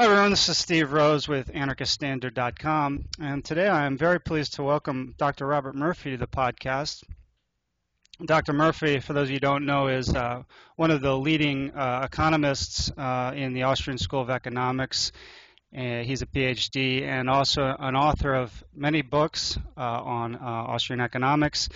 Hi everyone, this is Steve Rose with anarchiststandard.com, and today I am very pleased to welcome Dr. Robert Murphy to the podcast. Dr. Murphy, for those of you who don't know, is uh, one of the leading uh, economists uh, in the Austrian School of Economics. he's a PhD and also an author of many books uh, on uh, Austrian economics.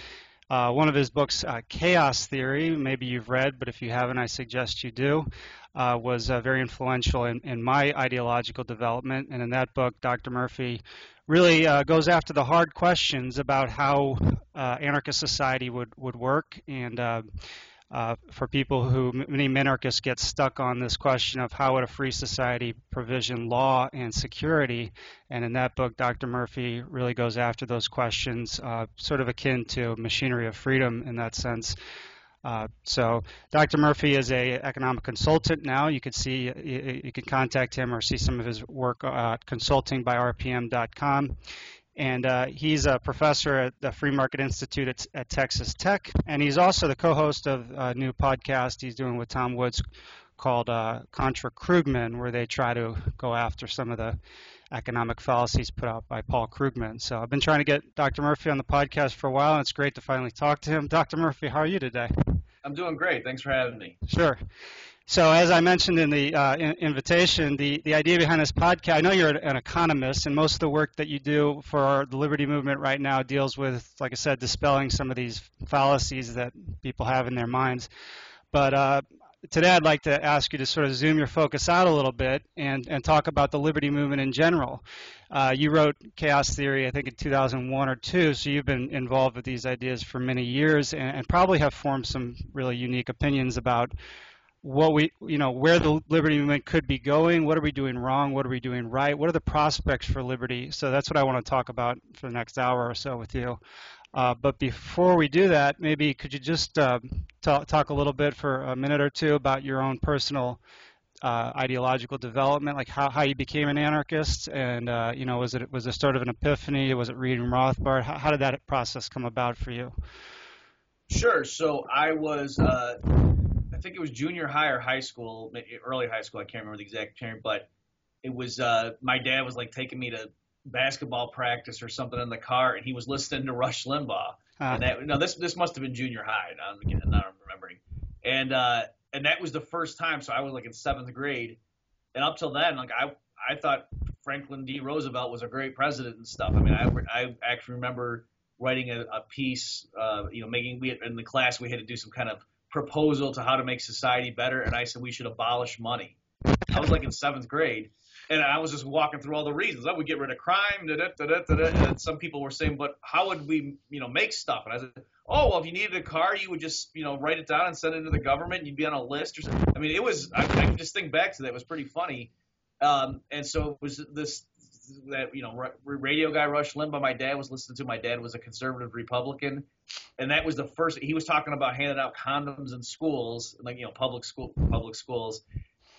Uh, one of his books, Chaos Theory, maybe you've read, but if you haven't, I suggest you do uh, was uh, very influential in, in, my ideological development. And in that book, Dr. Murphy really uh, goes after the hard questions about how uh, anarchist society would, would work. And uh, uh, for people who, many minarchists get stuck on this question of how would a free society provision law and security. And in that book, Dr. Murphy really goes after those questions, sort of akin to machinery of freedom in that sense. Uh, so Dr. Murphy is a economic consultant now. You can see you, you can contact him or see some of his work at consultingbyRPM.com. And uh, he's a professor at the Free Market Institute at, at, Texas Tech, and he's also the co-host of a new podcast he's doing with Tom Woods called uh, Contra Krugman, where they try to go after some of the economic fallacies put out by Paul Krugman. So I've been trying to get Dr. Murphy on the podcast for a while, and it's great to finally talk to him. Dr. Murphy, how are you today? I'm doing great. Thanks for having me. Sure. So as I mentioned in the uh, in- invitation, the, the idea behind this podcast, I know you're an economist, and most of the work that you do for the Liberty Movement right now deals with, like I said, dispelling some of these fallacies that people have in their minds. But uh, today I'd like to ask you to sort of zoom your focus out a little bit and, and talk about the liberty movement in general. Uh, you wrote Chaos Theory, I think, in 2001 or two, so you've been involved with these ideas for many years and, and probably have formed some really unique opinions about what we, you know, where the liberty movement could be going, what are we doing wrong, what are we doing right, what are the prospects for liberty. So that's what I want to talk about for the next hour or so with you. Uh, but before we do that, maybe could you just uh, talk, talk a little bit for a minute or two about your own personal uh, ideological development, like how, how you became an anarchist, and uh, you know, was it was it sort of an epiphany? Was it reading Rothbard? How, how did that process come about for you? Sure. So I was, uh, I think it was junior high or high school, early high school. I can't remember the exact term, but it was my dad was like taking me to basketball practice or something in the car, and he was listening to Rush Limbaugh. Uh, and that, no, this this must have been junior high. I'm, now I'm remembering. And uh, and that was the first time. So I was like in seventh grade, and up till then, like I I thought Franklin D. Roosevelt was a great president and stuff. I mean, I I actually remember writing a, a piece, uh, you know, making we in the class we had to do some kind of proposal to how to make society better, and I said we should abolish money. I was like in seventh grade, and I was just walking through all the reasons. I would get rid of crime, da, da, da, da, da, and some people were saying, but how would we, you know, make stuff? And I said, oh, well, if you needed a car, you would just, you know, write it down and send it to the government. And you'd be on a list or something. I mean, it was. I, I can just think back to that. It was pretty funny. Um, and so it was this that you know radio guy Rush Limbaugh. My dad was listening to. My dad was a conservative Republican, and that was the first. He was talking about handing out condoms in schools, like you know public school public schools,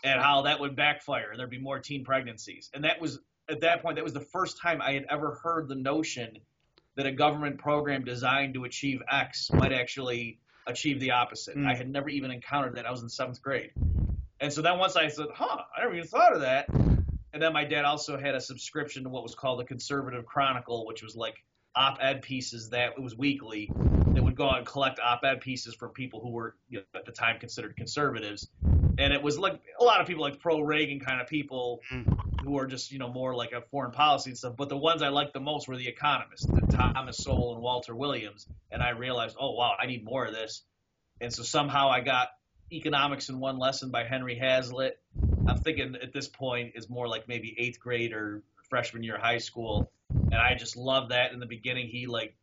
and how that would backfire there'd be more teen pregnancies. And that was at that point that was the first time I had ever heard the notion that a government program designed to achieve X might actually achieve the opposite. Mm. I had never even encountered that. I was in seventh grade. And so then once I said, huh, I never even thought of that. And then my dad also had a subscription to what was called the Conservative Chronicle, which was like op-ed pieces that it was weekly that would go out and collect op-ed pieces from people who were you know, at the time considered conservatives and it was like a lot of people like pro Reagan kind of people who are just you know more like a foreign policy and stuff. But the ones I liked the most were the economists, the Thomas Sowell and Walter Williams. And I realized, oh wow, I need more of this. And so somehow I got economics in one lesson by Henry Hazlitt. I'm thinking at this point is more like maybe eighth grade or freshman year high school. And I just love that. In the beginning, he like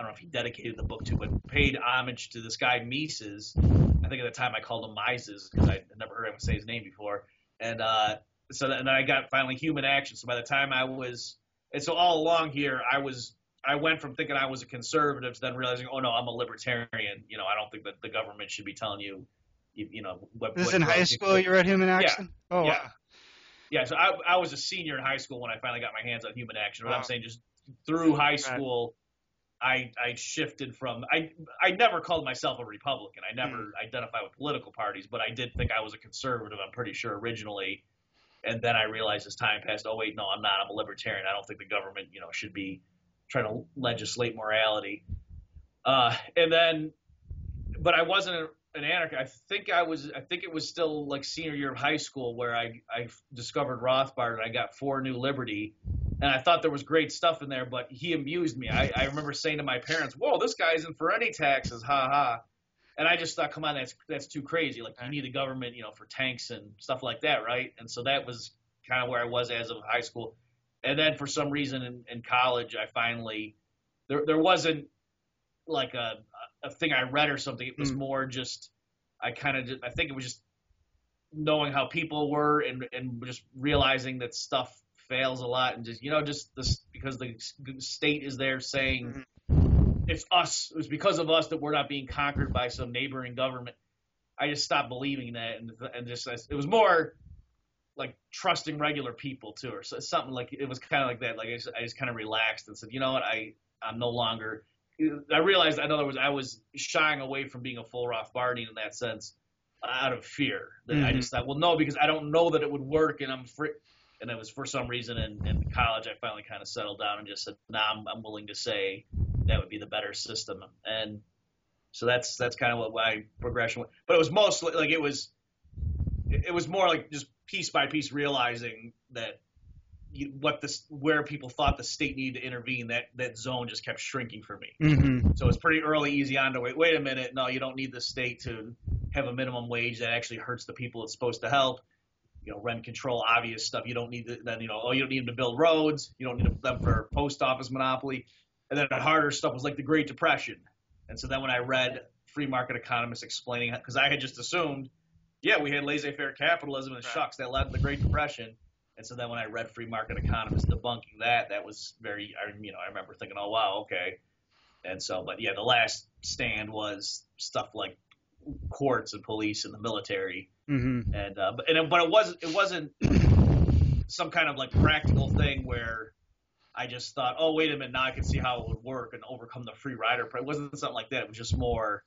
I don't know if he dedicated the book to, but paid homage to this guy Mises I think at the time I called him Mises because I never heard him say his name before. And uh, so then, I got finally Human Action. So by the time I was, and so all along here, I was, I went from thinking I was a conservative to then realizing, oh no, I'm a libertarian. You know, I don't think that the government should be telling you, you, you know, what. This what in high school, you read Human Action. Yeah. Oh, yeah. Wow. Yeah, so I, I was a senior in high school when I finally got my hands on Human Action. But wow. I'm saying just through high school, I I shifted from I I never called myself a Republican. I never mm. identified with political parties, but I did think I was a conservative. I'm pretty sure originally, And then I realized as time passed, oh wait, no, I'm not. I'm a libertarian. I don't think the government, you know, should be trying to legislate morality. Uh, and then, but I wasn't an anarchist. I think I was. I think it was still like senior year of high school where I I discovered Rothbard and I got For New Liberty, and I thought there was great stuff in there. But he amused me. I, I remember saying to my parents, "Whoa, this guy isn't for any taxes, ha ha." And I just thought, come on, that's that's too crazy. Like you need a government, you know, for tanks and stuff like that, right? And so that was kind of where I was as of high school. And then for some reason in, in college, I finally there there wasn't like a a thing I read or something. It was mm. more just I kind of I think it was just knowing how people were and and just realizing that stuff fails a lot and just you know just this because the state is there saying mm-hmm. it's us it's because of us that we're not being conquered by some neighboring government. I just stopped believing that and and just it was more like trusting regular people too or something like it was kind of like that like I just, I just kind of relaxed and said you know what I I'm no longer I realized, in other words, I was shying away from being a full Rothbardian in that sense out of fear. That mm-hmm. I just thought, well, no, because I don't know that it would work, and I'm free. And it was for some reason in, in college, I finally kind of settled down and just said, nah, I'm, I'm willing to say that would be the better system. And so that's that's kind of what my progression was. But it was mostly like it was it was more like just piece by piece realizing that what this where people thought the state needed to intervene, that that zone just kept shrinking for me. Mm-hmm. So it's pretty early, easy on to wait. Wait a minute, no, you don't need the state to have a minimum wage that actually hurts the people it's supposed to help. You know, rent control, obvious stuff. You don't need the, then you know, oh, you don't need them to build roads. You don't need them for post office monopoly. And then the harder stuff was like the Great Depression. And so then when I read free market economists explaining, because I had just assumed, yeah, we had laissez-faire capitalism and shucks that led to the Great Depression and so then when I read Free Market Economists debunking that, that was very, I, you know, I remember thinking, oh wow, okay. And so, but yeah, the last stand was stuff like courts and police and the military, mm-hmm. and uh, but and, but it wasn't it wasn't some kind of like practical thing where I just thought, oh wait a minute, now I can see how it would work and overcome the free rider. But It wasn't something like that. It was just more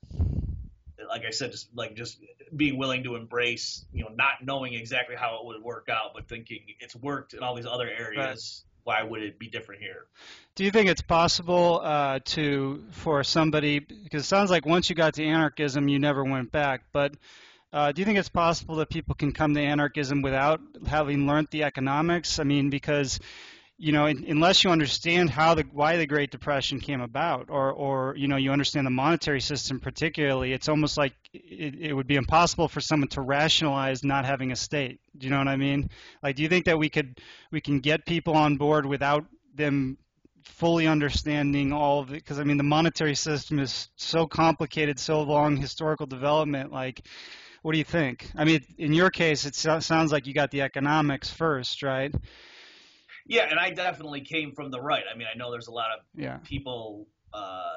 like I said, just like just being willing to embrace, you know, not knowing exactly how it would work out, but thinking it's worked in all these other areas. Right. Why would it be different here? Do you think it's possible uh, to for somebody because it sounds like once you got to anarchism, you never went back, but uh, do you think it's possible that people can come to anarchism without having learned the economics? I mean, because you know, unless you understand how the why the Great Depression came about, or or you know, you understand the monetary system particularly, it's almost like it, it would be impossible for someone to rationalize not having a state. Do you know what I mean? Like, do you think that we could we can get people on board without them fully understanding all of it? Because I mean, the monetary system is so complicated, so long historical development. Like, what do you think? I mean, in your case, it sounds like you got the economics first, right? Yeah, and I definitely came from the right. I mean, I know there's a lot of yeah. people uh,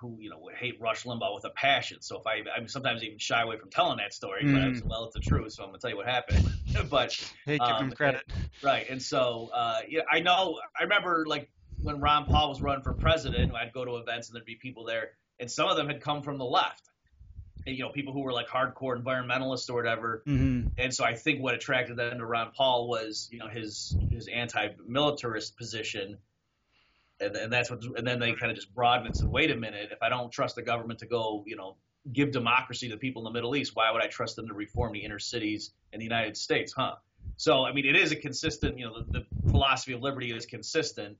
who you know would hate Rush Limbaugh with a passion. So if I, I mean, sometimes even shy away from telling that story, mm. but I was, well, it's the truth, so I'm gonna tell you what happened. but hey, give um, him credit. Right, and so uh, yeah, I know. I remember like when Ron Paul was running for president, I'd go to events and there'd be people there, and some of them had come from the left you know people who were like hardcore environmentalists or whatever. Mm-hmm. And so I think what attracted them to Ron Paul was you know his his anti-militarist position. And, and that's what, and then they kind of just broadened and said, wait a minute, if I don't trust the government to go, you know, give democracy to the people in the Middle East, why would I trust them to reform the inner cities in the United States, huh? So, I mean, it is a consistent, you know, the, the philosophy of liberty is consistent.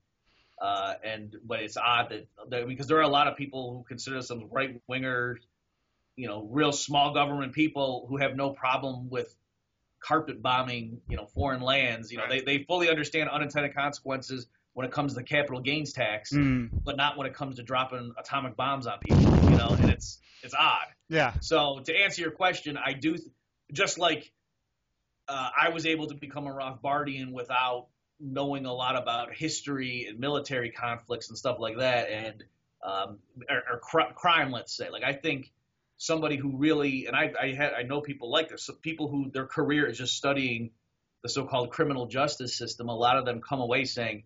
Uh, and but it's odd that, that, because there are a lot of people who consider themselves right wingers you know, real small government people who have no problem with carpet bombing, you know, foreign lands. You know, right. they, they fully understand unintended consequences when it comes to the capital gains tax, mm. but not when it comes to dropping atomic bombs on people. You know, and it's it's odd. Yeah. So to answer your question, I do th- just like uh, I was able to become a Rothbardian without knowing a lot about history and military conflicts and stuff like that, and um, or, or cr- crime, let's say. Like I think somebody who really, and I, I, had, I know people like this, so people who their career is just studying the so-called criminal justice system. A lot of them come away saying,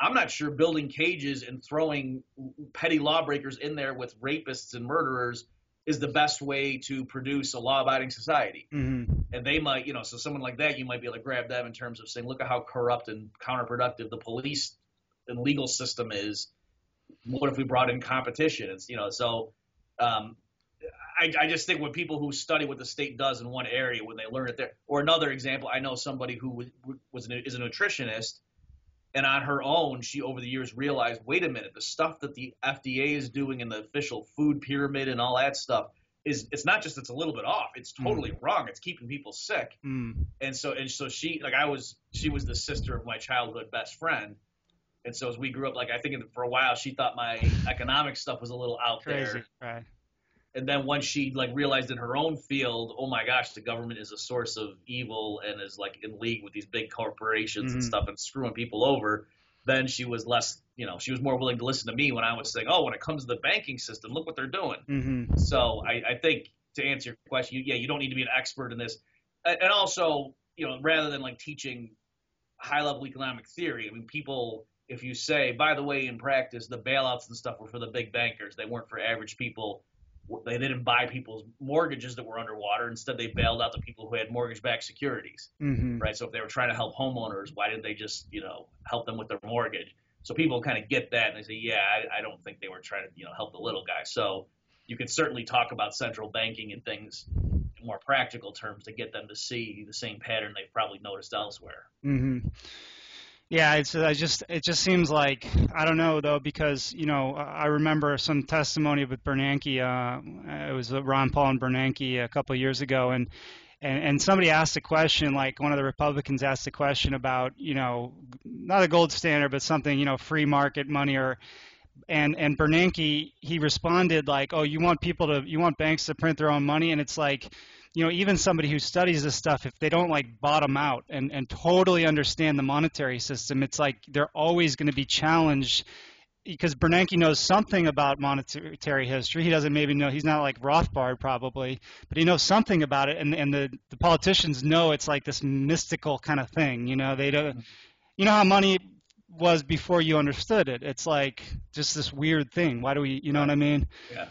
I'm not sure building cages and throwing petty lawbreakers in there with rapists and murderers is the best way to produce a law-abiding society. Mm-hmm. And they might, you know, so someone like that, you might be able to grab them in terms of saying, look at how corrupt and counterproductive the police and legal system is. What if we brought in competition? It's, you know, so um, I, I just think when people who study what the state does in one area, when they learn it there, or another example, I know somebody who was, was an, is a nutritionist, and on her own, she over the years realized, wait a minute, the stuff that the FDA is doing in the official food pyramid and all that stuff is it's not just it's a little bit off, it's totally mm. wrong. It's keeping people sick. Mm. And so and so she like I was she was the sister of my childhood best friend. And so as we grew up, like I think for a while, she thought my economic stuff was a little out Crazy. there. Right and then once she like realized in her own field, oh my gosh, the government is a source of evil and is like in league with these big corporations mm-hmm. and stuff and screwing people over, then she was less, you know, she was more willing to listen to me when I was saying, oh, when it comes to the banking system, look what they're doing. Mm-hmm. So I, I think to answer your question, you, yeah, you don't need to be an expert in this, and also, you know, rather than like teaching high level economic theory, I mean, people. If you say, by the way, in practice, the bailouts and stuff were for the big bankers, they weren't for average people they didn't buy people's mortgages that were underwater. Instead, they bailed out the people who had mortgage-backed securities, mm-hmm. right? So if they were trying to help homeowners, why didn't they just, you know, help them with their mortgage? So people kind of get that and they say, yeah, I, I don't think they were trying to, you know, help the little guy. So you can certainly talk about central banking and things in more practical terms to get them to see the same pattern they've probably noticed elsewhere. Mm-hmm. Yeah, it's I just it just seems like I don't know though because you know I remember some testimony with Bernanke. Uh, it was Ron Paul and Bernanke a couple of years ago, and and and somebody asked a question like one of the Republicans asked a question about you know not a gold standard but something you know free market money or and and Bernanke he responded like oh you want people to you want banks to print their own money and it's like you know, even somebody who studies this stuff, if they don't like bottom out and, and totally understand the monetary system, it's like they're always going to be challenged because Bernanke knows something about monetary history. He doesn't maybe know, he's not like Rothbard probably, but he knows something about it. And, and the, the politicians know it's like this mystical kind of thing. You know, they don't, mm-hmm. you know how money was before you understood it. It's like just this weird thing. Why do we, you know what I mean? Yeah.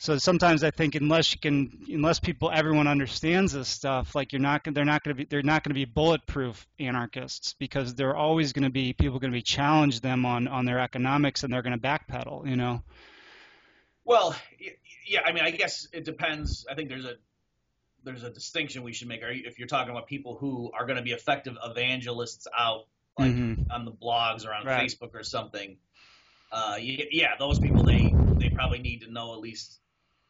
So sometimes I think unless you can, unless people, everyone understands this stuff, like you're not, they're not going to be, they're not going to be bulletproof anarchists because they're always going to be people going to be challenge them on on their economics and they're going to backpedal, you know. Well, yeah, I mean, I guess it depends. I think there's a there's a distinction we should make. If you're talking about people who are going to be effective evangelists out, like mm-hmm. on the blogs or on right. Facebook or something, uh, yeah, those people they they probably need to know at least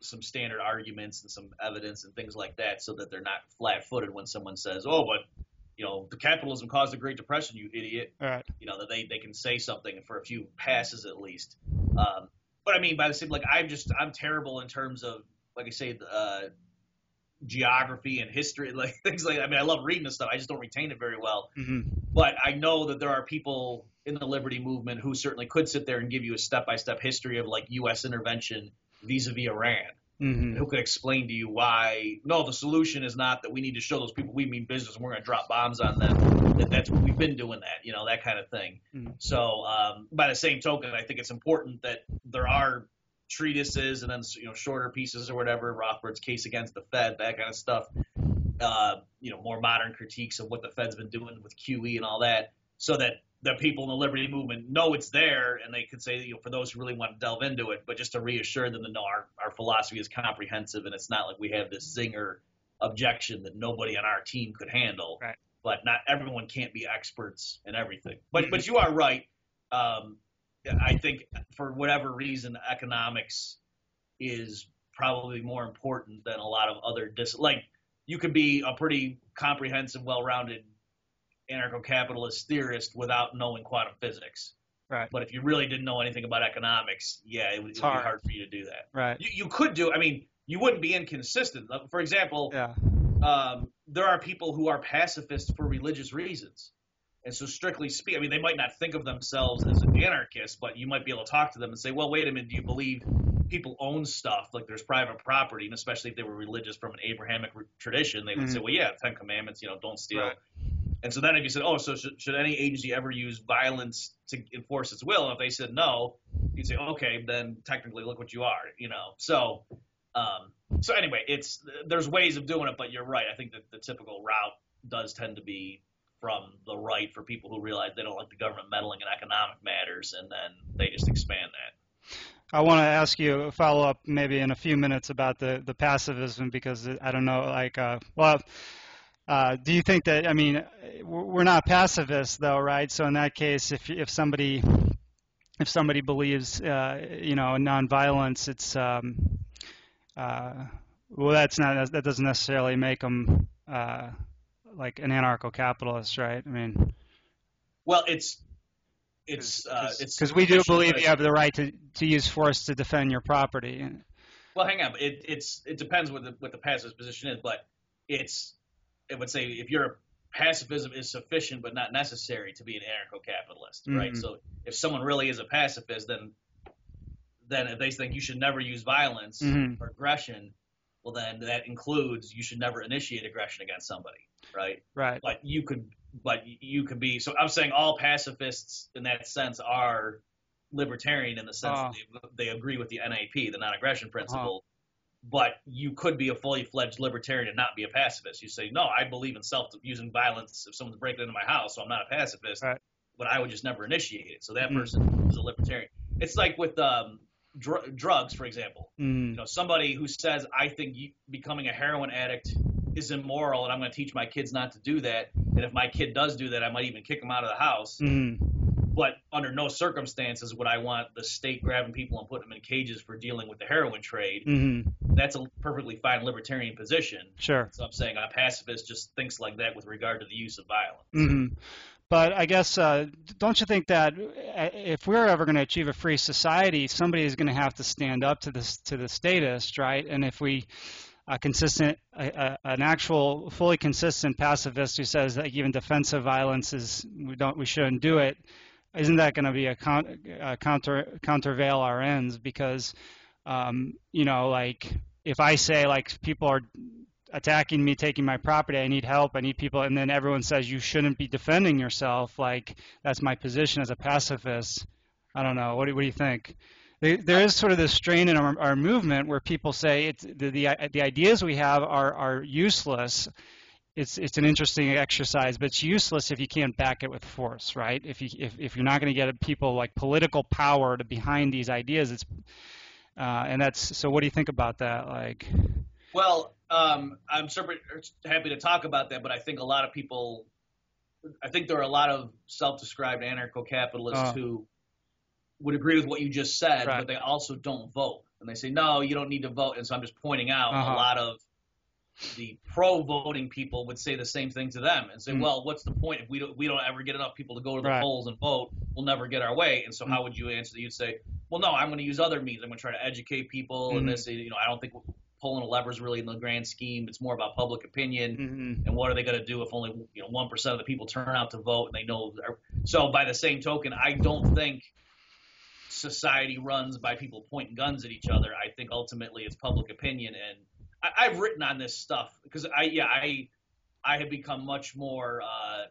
some standard arguments and some evidence and things like that so that they're not flat-footed when someone says, "Oh, but you know, the capitalism caused the Great Depression, you idiot." Right. You know that they they can say something for a few passes at least. Um, but I mean, by the same, like I'm just I'm terrible in terms of like I say, uh, geography and history, like things like. I mean, I love reading this stuff. I just don't retain it very well. Mm-hmm. But I know that there are people in the liberty movement who certainly could sit there and give you a step-by-step history of like U.S. intervention vis-a-vis Iran. Mm-hmm. Who could explain to you why? No, the solution is not that we need to show those people we mean business and we're going to drop bombs on them. That that's we've been doing that, you know, that kind of thing. Mm-hmm. So, um, by the same token, I think it's important that there are treatises and then you know shorter pieces or whatever. Rothbard's case against the Fed, that kind of stuff. Uh, you know, more modern critiques of what the Fed's been doing with QE and all that, so that the people in the liberty movement know it's there and they could say, you know, for those who really want to delve into it, but just to reassure them that no, our, our philosophy is comprehensive and it's not like we have this zinger objection that nobody on our team could handle. Right. But not everyone can't be experts in everything. But but you are right. Um, I think for whatever reason, economics is probably more important than a lot of other dis. Like you could be a pretty comprehensive, well-rounded anarcho-capitalist theorist without knowing quantum physics. Right. But if you really didn't know anything about economics, yeah, it would, it would be hard for you to do that. Right. You, you could do. I mean, you wouldn't be inconsistent. For example, yeah. um, there are people who are pacifists for religious reasons. And so, strictly speaking, I mean, they might not think of themselves as an anarchist, but you might be able to talk to them and say, well, wait a minute, do you believe people own stuff like there's private property? And especially if they were religious from an Abrahamic tradition, they would mm-hmm. say, well, yeah, Ten Commandments, you know, don't steal. Right. And so then if you said, oh, so should, should any agency ever use violence to enforce its will? And if they said no, you'd say, okay, then technically look what you are, you know. So Um, so anyway, it's there's ways of doing it, but you're right. I think that the typical route does tend to be from the right for people who realize they don't like the government meddling in economic matters, and then they just expand that. I want to ask you a follow up maybe in a few minutes about the the pacifism because I don't know like uh, well. Uh, do you think that I mean we're not pacifists though, right? So in that case, if if somebody if somebody believes uh, you know nonviolence, it's um, uh, well that's not that doesn't necessarily make them uh, like an anarcho-capitalist, right? I mean, well, it's it's uh, it's because we do believe you have the right to, to use force to defend your property. Well, hang on. It it's it depends what the what the pacifist position is, but it's it would say if your pacifism is sufficient but not necessary to be an anarcho-capitalist, mm-hmm. right? So if someone really is a pacifist, then then if they think you should never use violence mm-hmm. or aggression, well then that includes you should never initiate aggression against somebody, right? Right. But you could but you could be so I'm saying all pacifists in that sense are libertarian in the sense uh, that they, they, agree with the NAP, the non-aggression uh-huh. principle. But you could be a fully fledged libertarian and not be a pacifist. You say, no, I believe in self using violence if someone's breaking into my house, so I'm not a pacifist. Right. But I would just never initiate it. So that mm-hmm. person is a libertarian. It's like with um, dr- drugs, for example. Mm. You know, somebody who says, "I think you, becoming a heroin addict is immoral, and I'm going to teach my kids not to do that. And if my kid does do that, I might even kick him out of the house." Mm. But under no circumstances would I want the state grabbing people and putting them in cages for dealing with the heroin trade. Mm-hmm. That's a perfectly fine libertarian position. Sure. So I'm saying a pacifist just thinks like that with regard to the use of violence. Mm-hmm. But I guess, uh, don't you think that uh, if we're ever going to achieve a free society, somebody is going to have to stand up to this to the statist, right? And if we a consistent, a, a, an actual fully consistent pacifist who says that even defensive violence is we don't we shouldn't do it, isn't that going to be a, counter a counter countervail our ends? Because um, you know, like if I say like people are attacking me, taking my property. I need help. I need people. And then everyone says you shouldn't be defending yourself. Like that's my position as a pacifist. I don't know. What do, what do you think? There is sort of this strain in our, our movement where people say it's, the, the, the ideas we have are, are useless. It's, it's an interesting exercise, but it's useless if you can't back it with force, right? If, you, if, if you're not going to get people like political power to behind these ideas, it's, uh, and that's, so what do you think about that? Like, well, um, I'm super happy to talk about that, but I think a lot of people, I think there are a lot of self-described anarcho-capitalists uh. who would agree with what you just said, right. but they also don't vote, and they say no, you don't need to vote. And so I'm just pointing out uh-huh. a lot of the pro-voting people would say the same thing to them and say, mm. well, what's the point if we don't we don't ever get enough people to go to the right. polls and vote? We'll never get our way. And so mm. how would you answer that? You'd say, well, no, I'm going to use other means. I'm going to try to educate people, mm. and this, you know, I don't think pulling a levers really in the grand scheme. It's more about public opinion mm-hmm. and what are they going to do if only you know one percent of the people turn out to vote and they know. So by the same token, I don't think society runs by people pointing guns at each other. I think ultimately it's public opinion, and I, have written on this stuff because I yeah I I have become much more uh,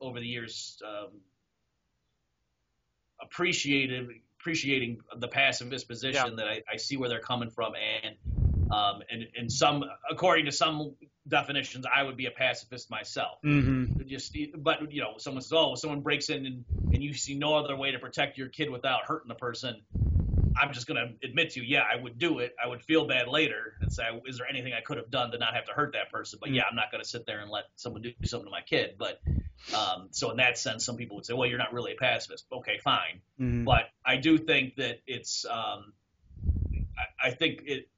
over the years um, appreciative appreciating the pacifist position yeah. that I, I see where they're coming from and um, and, and some, according to some definitions, I would be a pacifist myself. Mm-hmm. Just, but you know, someone says, "Oh, someone breaks in and, and you see no other way to protect your kid without hurting the person." I'm just going to admit to you, yeah, I would do it. I would feel bad later and say, "Is there anything I could have done to not have to hurt that person?" But mm-hmm. yeah, I'm not going to sit there and let someone do something to my kid. But um, so in that sense, some people would say, "Well, you're not really a pacifist." Okay, fine. Mm-hmm. But I do think that it's. Um, I, I think it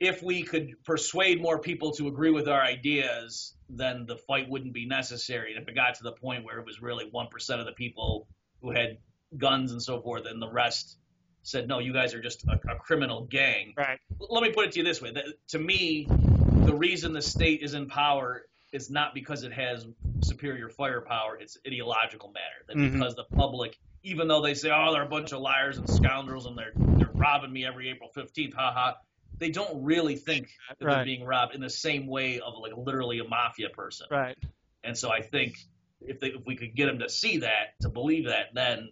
if we could persuade more people to agree with our ideas, then the fight wouldn't be necessary. And if it got to the point where it was really 1% of the people who had guns and so forth, and the rest said, no, you guys are just a, a criminal gang. Right. Let me put it to you this way. That, to me, the reason the state is in power is not because it has superior firepower, it's ideological matter. That mm-hmm. because the public, even though they say, oh, they're a bunch of liars and scoundrels and they're, they're robbing me every April 15th, haha they don't really think that right. they're being robbed in the same way of like literally a mafia person. Right. And so I think if they, if we could get them to see that, to believe that, then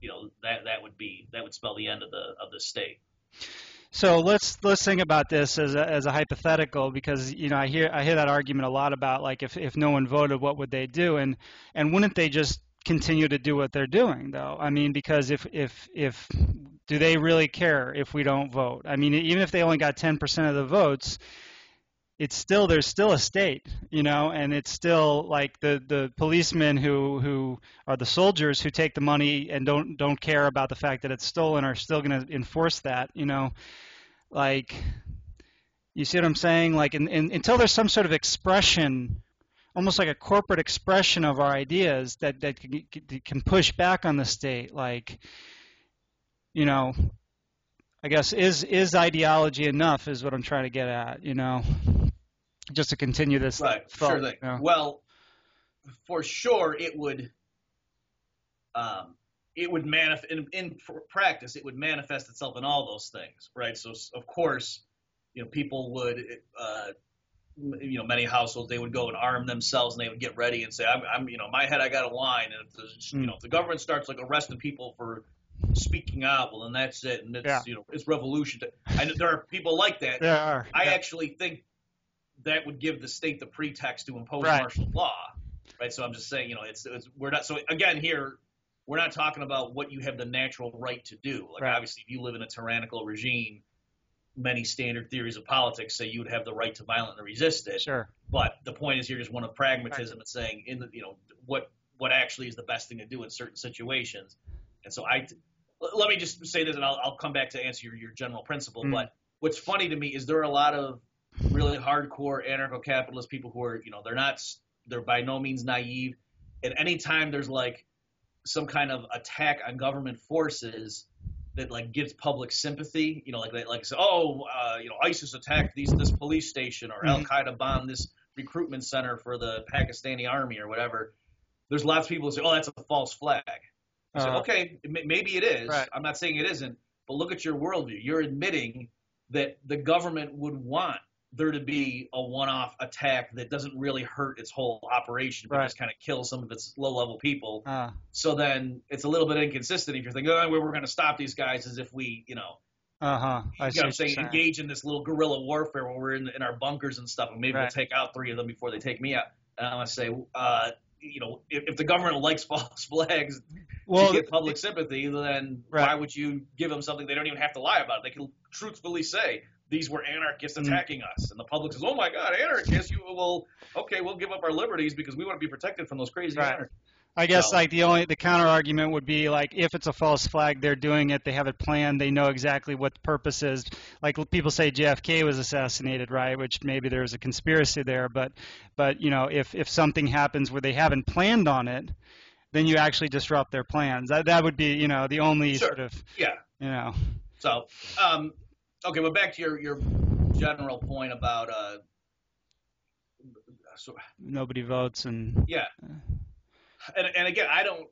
you know that that would be that would spell the end of the of the state. So let's let's think about this as a, as a hypothetical because you know I hear I hear that argument a lot about like if, if no one voted what would they do? And and wouldn't they just continue to do what they're doing though? I mean because if if if do they really care if we don't vote? I mean even if they only got 10% of the votes it's still there's still a state, you know, and it's still like the the policemen who who are the soldiers who take the money and don't don't care about the fact that it's stolen are still going to enforce that, you know, like you see what I'm saying? Like in, in, until there's some sort of expression, almost like a corporate expression of our ideas that that can, can push back on the state, like you know, I guess is is ideology enough? Is what I'm trying to get at, you know just to continue this right thought, sure thing. You know? well for sure it would um, it would manifest in, in, practice it would manifest itself in all those things right so of course you know people would uh, you know many households they would go and arm themselves and they would get ready and say I'm, I'm you know my head I got a line and if the mm. you know if the government starts like arresting people for speaking out well then that's it and it's yeah. you know it's revolution I know there are people like that there are I yeah. actually think that would give the state the pretext to impose right. martial law, right? So I'm just saying, you know, it's, it's we're not. So again, here we're not talking about what you have the natural right to do. Like right. obviously, if you live in a tyrannical regime, many standard theories of politics say you would have the right to violently resist it. Sure. But the point is here is one of pragmatism right. and saying in the you know what what actually is the best thing to do in certain situations. And so I let me just say this, and I'll, I'll come back to answer your, your general principle. Mm. But what's funny to me is there are a lot of really hardcore anarcho-capitalist people who are, you know, they're not, they're by no means naive. And anytime there's like some kind of attack on government forces that like gives public sympathy, you know, like they like say, oh, uh, you know, ISIS attacked these this police station or mm-hmm. Al Qaeda bombed this recruitment center for the Pakistani army or whatever. There's lots of people who say, oh, that's a false flag. Uh, say, uh-huh. okay, maybe it is. Right. I'm not saying it isn't, but look at your worldview. You're admitting that the government would want there to be a one-off attack that doesn't really hurt its whole operation, but right. just kind of kill some of its low-level people. Uh. So then it's a little bit inconsistent if you're thinking, oh, we're going to stop these guys as if we, you know, uh huh. I you know I'm saying? Engage in this little guerrilla warfare where we're in, in our bunkers and stuff, and maybe right. we'll take out three of them before they take me out. And I'm gonna say, uh, you know, if, if, the government likes false flags well, to get public sympathy, then right. why would you give them something they don't even have to lie about? They can truthfully say, these were anarchists mm. attacking mm. us. And the public says, oh my God, anarchists, you will, okay, we'll give up our liberties because we want to be protected from those crazy right. anarchists. I guess so. like the only the counter argument would be like if it's a false flag, they're doing it, they have it planned, they know exactly what the purpose is. Like people say JFK was assassinated, right? Which maybe there's a conspiracy there, but but you know if if something happens where they haven't planned on it, then you actually disrupt their plans. That that would be you know the only sure. sort of yeah you know. So um, okay, but back to your your general point about uh, so, nobody votes and yeah, and and again, I don't.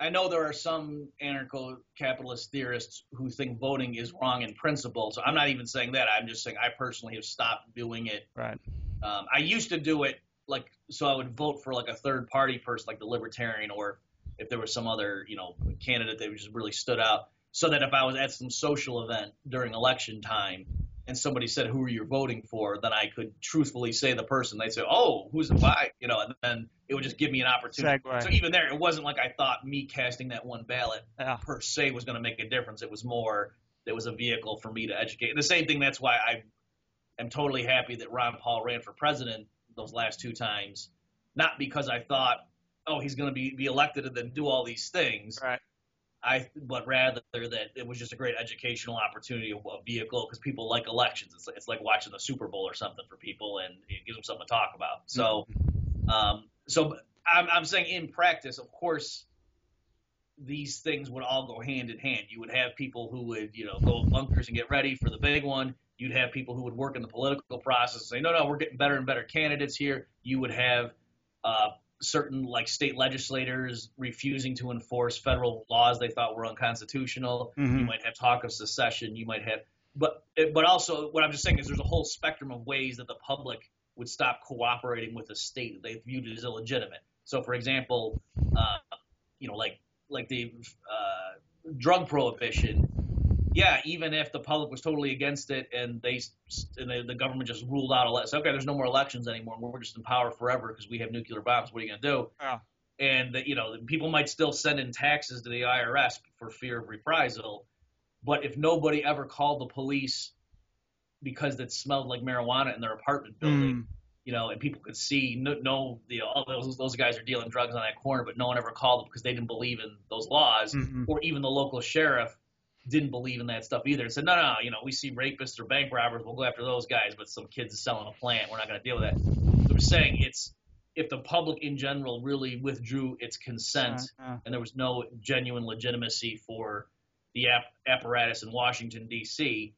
I know there are some anarcho-capitalist theorists who think voting is wrong in principle. So I'm not even saying that. I'm just saying I personally have stopped doing it. Right. Um, I used to do it like so I would vote for like a third party person, like the Libertarian, or if there was some other you know candidate that just really stood out so that if I was at some social event during election time and somebody said, "Who are you voting for?" then I could truthfully say the person. They'd say, "Oh, who's the why?" You know, and then it would just give me an opportunity. Segue. So even there, it wasn't like I thought me casting that one ballot yeah. per se was going to make a difference. It was more it was a vehicle for me to educate. And the same thing. That's why I am totally happy that Ron Paul ran for president those last two times, not because I thought, "Oh, he's going to be be elected and then do all these things." Right I, but rather that it was just a great educational opportunity, a vehicle, because people like elections. It's, it's like watching the Super Bowl or something for people, and it gives them something to talk about. So, um, so I'm, I'm saying in practice, of course, these things would all go hand in hand. You would have people who would, you know, go bunkers and get ready for the big one. You'd have people who would work in the political process and say, no, no, we're getting better and better candidates here. You would have uh, certain like state legislators refusing to enforce federal laws they thought were unconstitutional. Mm-hmm. You might have talk of secession. You might have, but but also what I'm just saying is there's a whole spectrum of ways that the public would stop cooperating with a state that they viewed as illegitimate. So, for example, uh, you know, like like the uh, drug prohibition. Yeah, even if the public was totally against it and they and the, the government just ruled out elections, okay, there's no more elections anymore. We're just in power forever because we have nuclear bombs. What are you gonna do? Yeah. And that you know, people might still send in taxes to the IRS for fear of reprisal, but if nobody ever called the police because it smelled like marijuana in their apartment building. Mm. You know, and people could see no, no the, all those those guys are dealing drugs on that corner, but no one ever called them because they didn't believe in those laws, Mhm. or even the local sheriff didn't believe in that stuff either and said, no, no, you know, we see rapists or bank robbers, we'll go after those guys, but some kids selling a plant, we're not going to deal with that. So we're saying it's if the public in general really withdrew its consent Yeah, and there was no genuine legitimacy for the app- apparatus in Washington D.C.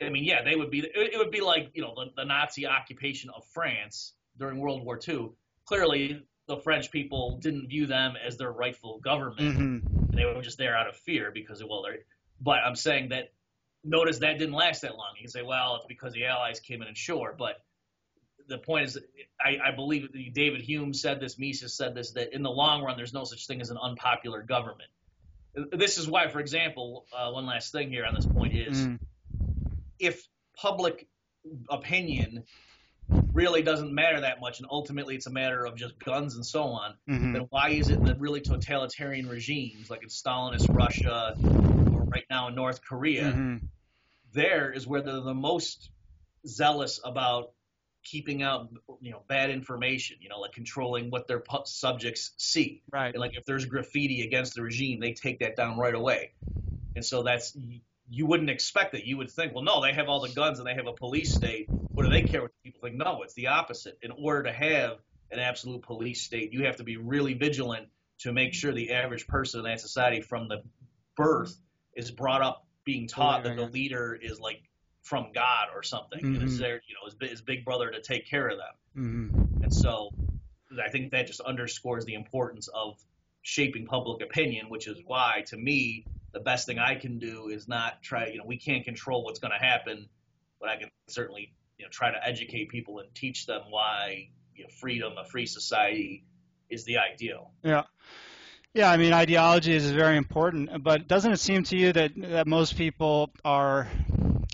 I mean, yeah, they would be. It, would be like you know the, the Nazi occupation of France during World War II. Clearly, the French people didn't view them as their rightful government. Mhm. They were just there out of fear because well, they're. But I'm saying that notice that didn't last that long. You can say, well, it's because the Allies came in and sure, but the point is, I, I believe David Hume said this, Mises said this, that in the long run, there's no such thing as an unpopular government. This is why, for example, uh, one last thing here on this point is Mm. if public opinion really doesn't matter that much, and ultimately it's a matter of just guns and so on, Mhm. then why is it that really totalitarian regimes like in Stalinist Russia right now in North Korea, Mhm. there is where they're the most zealous about keeping out you know bad information, you know, like controlling what their pu- subjects see. Right. And like if there's graffiti against the regime, they take that down right away. And so that's you wouldn't expect it. You would think, well, no, they have all the guns and they have a police state. What do they care what people think? No, it's the opposite. In order to have an absolute police state, you have to be really vigilant to make sure the average person in that society from the birth is brought up being taught that the leader is like from God or something, and is Mhm. there, you know, his, big brother to take care of them. Mhm. And so I think that just underscores the importance of shaping public opinion, which is why, to me, the best thing I can do is not try, you know, we can't control what's going to happen, but I can certainly, you know, try to educate people and teach them why, you know, freedom, a free society is the ideal. Yeah. Yeah, I mean, ideology is very important, but doesn't it seem to you that, that most people are,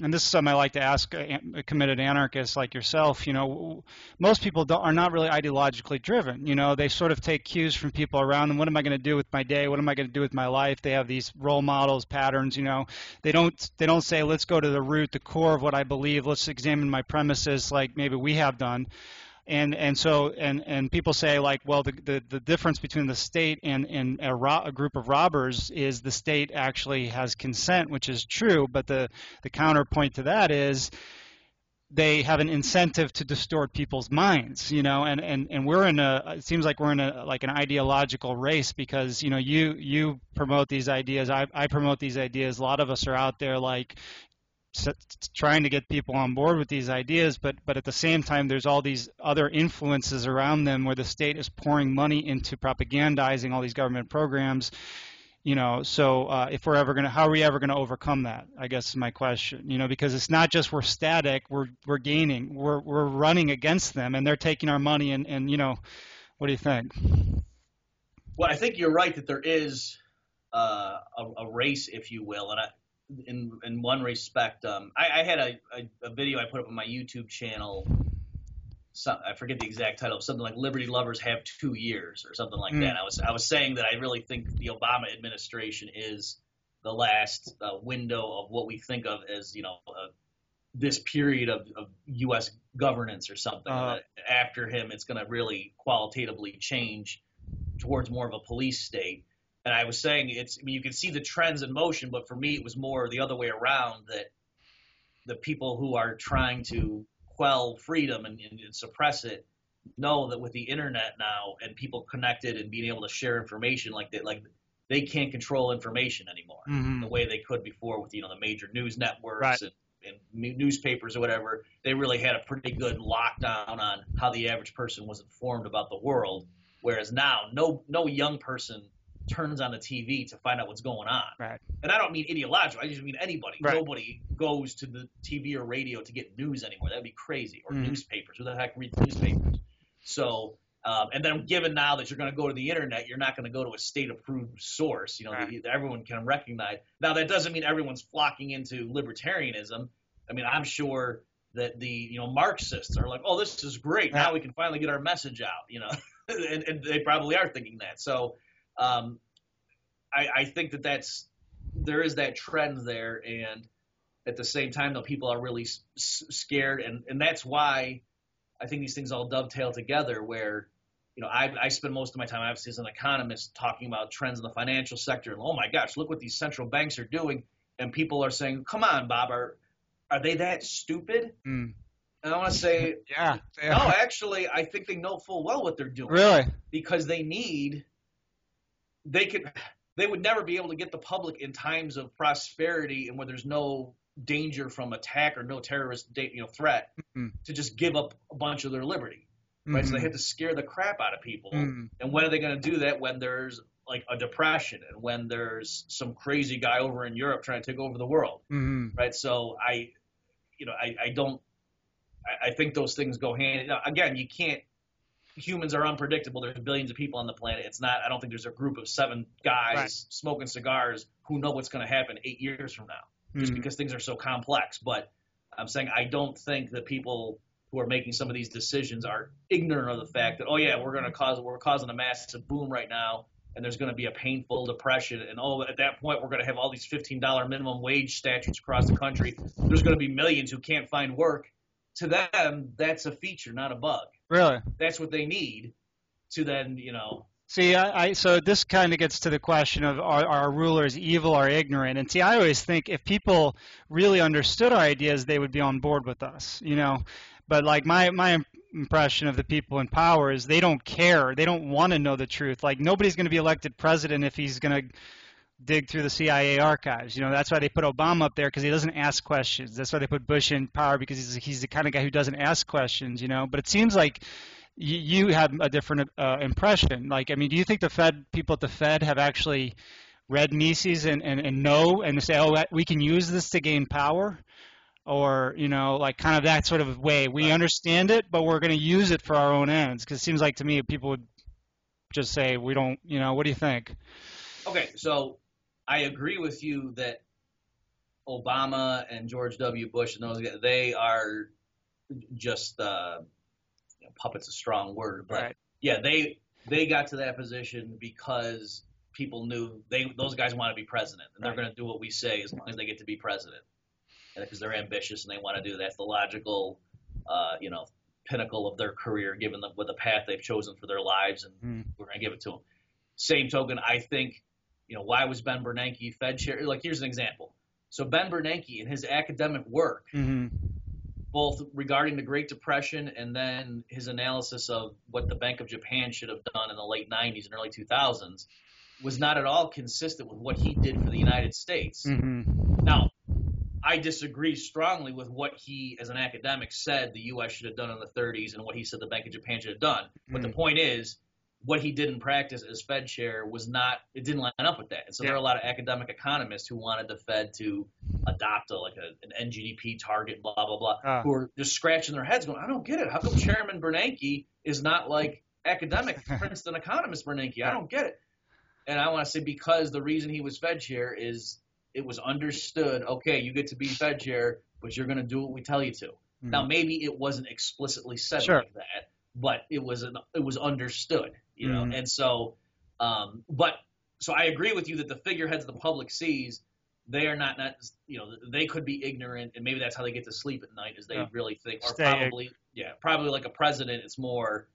and this is something I like to ask a, committed anarchists like yourself, you know, most people are not really ideologically driven. You know, they sort of take cues from people around them. What am I going to do with my day? What am I going to do with my life? They have these role models, patterns, you know. They don't they don't say, let's go to the root, the core of what I believe. Let's examine my premises like maybe we have done and and so and and people say like well the the, the difference between the state and and a, ro- a group of robbers is the state actually has consent which is true. But the the counterpoint to that is they have an incentive to distort people's minds you know and and and we're in a it seems like we're in a like an ideological race because you know you you promote these ideas. I i promote these ideas. A lot of us are out there like trying to get people on board with these ideas, but but at the same time, there's all these other influences around them where the state is pouring money into propagandizing all these government programs. You know, so uh, if we're ever gonna, how are we ever gonna overcome that? I guess is my question. You know, because it's not just we're static, we're we're gaining, we're we're running against them, and they're taking our money, and and you know, what do you think? Well, I think you're right that there is uh, a, a race, if you will, and I, in in one respect, um, I, I had a, a, a video I put up on my YouTube channel. Some, I forget the exact title, something like "Liberty Lovers Have Two Years" or something like Mm. that. I was I was saying that I really think the Obama administration is the last uh, window of what we think of as you know uh, this period of, of U.S. governance or something. Uh-huh. After him, it's going to really qualitatively change towards more of a police state. And I was saying it's I mean you can see the trends in motion, but for me it was more the other way around that the people who are trying to quell freedom and, and, and suppress it know that with the internet now and people connected and being able to share information like that like they can't control information anymore Mhm. the way they could before with you know the major news networks Right. and, and newspapers or whatever. They really had a pretty good lockdown on how the average person was informed about the world. Whereas now, no no young person turns on the TV to find out what's going on. Right. And I don't mean ideological. I just mean anybody. Right. Nobody goes to the TV or radio to get news anymore. That'd be crazy. Or Mhm. newspapers. Who the heck reads newspapers? So Um, and then, given now that you're going to go to the internet, you're not going to go to a state-approved source. You know, Right. that everyone can recognize. Now, that doesn't mean everyone's flocking into libertarianism. I mean, I'm sure that the you know Marxists are like, oh, this is great. Now we can finally get our message out. You know, and, and they probably are thinking that. So, um, I, I think that that's there is that trend there, and at the same time, though, people are really s- scared, and and that's why I think these things all dovetail together. Where you know, I, I spend most of my time, obviously, as an economist, talking about trends in the financial sector, and oh my gosh, look what these central banks are doing, and people are saying, come on, Bob, are are they that stupid? Mm. And I want to say, Yeah. no, actually, I think they know full well what they're doing Really? because they need they could they would never be able to get the public in times of prosperity and where there's no danger from attack or no terrorist da- you know threat Mhm. to just give up a bunch of their liberty right so they Mhm. have to scare the crap out of people Mm. and when are they going to do that when there's like a depression and when there's some crazy guy over in Europe trying to take over the world Mhm. right? So I, you know, I, I don't, I, I think those things go hand. Now, again, you can't. Humans are unpredictable. There's billions of people on the planet. It's not. I don't think there's a group of seven guys Right. smoking cigars who know what's going to happen eight years from now, just Mhm. because things are so complex. But I'm saying I don't think that people who are making some of these decisions are ignorant of the fact that oh yeah, we're going to cause we're causing a massive boom right now. And there's going to be a painful depression, and oh, at that point, we're going to have all these $15 minimum wage statutes across the country there's going to be millions who can't find work. To them, that's a feature, not a bug. Really? That's what they need to then, you know. See, I, I so this kind of gets to the question of are, are our rulers evil or ignorant? And see, I always think if people really understood our ideas, they would be on board with us, you know. But like my my impression of the people in power is they don't care. They don't want to know the truth. Like nobody's going to be elected president if he's going to dig through the CIA archives. You know, that's why they put Obama up there because he doesn't ask questions. That's why they put Bush in power because he's he's the kind of guy who doesn't ask questions. You know, but it seems like you, you have a different uh, impression. Like, I mean, do you think the Fed people at the Fed have actually read Mises and, and, and know and say, oh, we can use this to gain power? Or, you know, like kind of that sort of way. We understand it, but we're going to use it for our own ends. Because it seems like to me people would just say, we don't, you know, what do you think? Okay, so I agree with you that Obama and George W. Bush and those guys, they are just uh, you know, puppets. A strong word, but Right. yeah, they they got to that position because people knew they those guys want to be president, and they're going to do what we say as long as they get to be president, because they're ambitious and they want to do that. That's the logical, uh, you know, pinnacle of their career, given them with the path they've chosen for their lives, and Hmm. we're going to give it to them. Same token, I think, you know, why was Ben Bernanke Fed chair? Like, here's an example. So Ben Bernanke, in his academic work, hmm both regarding the Great Depression and then his analysis of what the Bank of Japan should have done in the late 90s and early 2000s, was not at all consistent with what he did for the United States. hmm Now, I disagree strongly with what he, as an academic, said the U.S. should have done in the 30s and what he said the Bank of Japan should have done. But the Mm. point is, what he did in practice as Fed chair was not, it didn't line up with that. And so there are a lot of academic economists who wanted the Fed to adopt a, like a, an NGDP target, blah, blah, blah, Ah. who are just scratching their heads going, I don't get it. How come Chairman Bernanke is not like academic Princeton economist Bernanke? I don't get it. And I want to say because the reason he was Fed chair is it was understood, okay, you get to be Fed chair, but you're going to do what we tell you to. Now, maybe it wasn't explicitly said Sure. like that, but it was an, it was understood, you know. Mhm. And so, um, but so I agree with you that the figureheads the public sees, they are not not you know they could be ignorant, and maybe that's how they get to sleep at night, is they Yeah. really think, or Stay probably yeah, probably like a president, it's more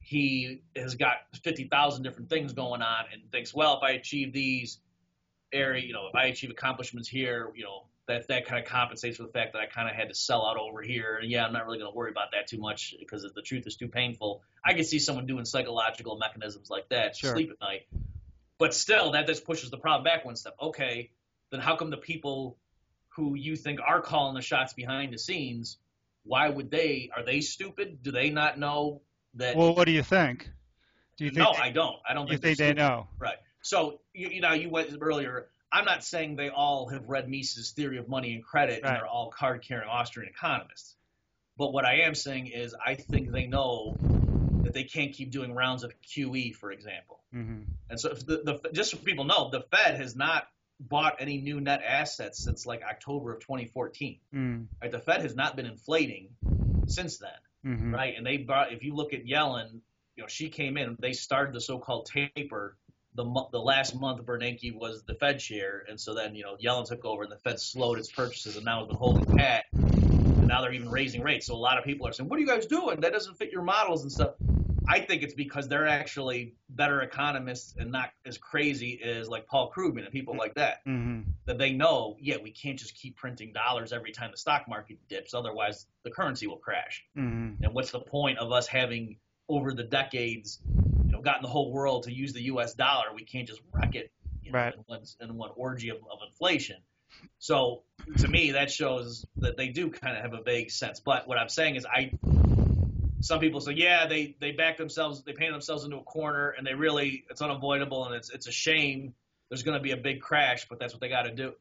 he has got fifty thousand different things going on and thinks, well, if I achieve these area, you know, if I achieve accomplishments here, you know, that that kind of compensates for the fact that I kind of had to sell out over here. And yeah, I'm not really going to worry about that too much because the truth is too painful. I can see someone doing psychological mechanisms like that to Sure. sleep at night. But still, that just pushes the problem back one step. Okay, then how come the people who you think are calling the shots behind the scenes, why would they? Are they stupid? Do they not know that? Well, what do you think? Do you think no, they, I don't. I don't you think, they know? Right. So you, you know, you went earlier. I'm not saying they all have read Mises' theory of money and credit Right. and they're all card-carrying Austrian economists. But what I am saying is, I think they know that they can't keep doing rounds of QE, for example. Mm-hmm. And so, the, the, just so people know, the Fed has not bought any new net assets since like October of 2014. Mm. Right? The Fed has not been inflating since then, Mm-hmm. right? And they brought, if you look at Yellen, you know, she came in, they started the so-called taper. The, the last month Bernanke was the Fed chair, and so then you know Yellen took over, and the Fed slowed its purchases, and now has been holding pat. And now they're even raising rates. So a lot of people are saying, "What are you guys doing? That doesn't fit your models and stuff." I think it's because they're actually better economists and not as crazy as like Paul Krugman and people like that. Mm-hmm. That they know, yeah, we can't just keep printing dollars every time the stock market dips, otherwise the currency will crash. Mm-hmm. And what's the point of us having over the decades, gotten the whole world to use the U.S. dollar? We can't just wreck it you know, Right. in, one, in one orgy of, of inflation. So to me, that shows that they do kind of have a vague sense. But what I'm saying is, I some people say, yeah, they they back themselves, they paint themselves into a corner, and they really it's unavoidable, and it's it's a shame. There's going to be a big crash, but that's what they got to do.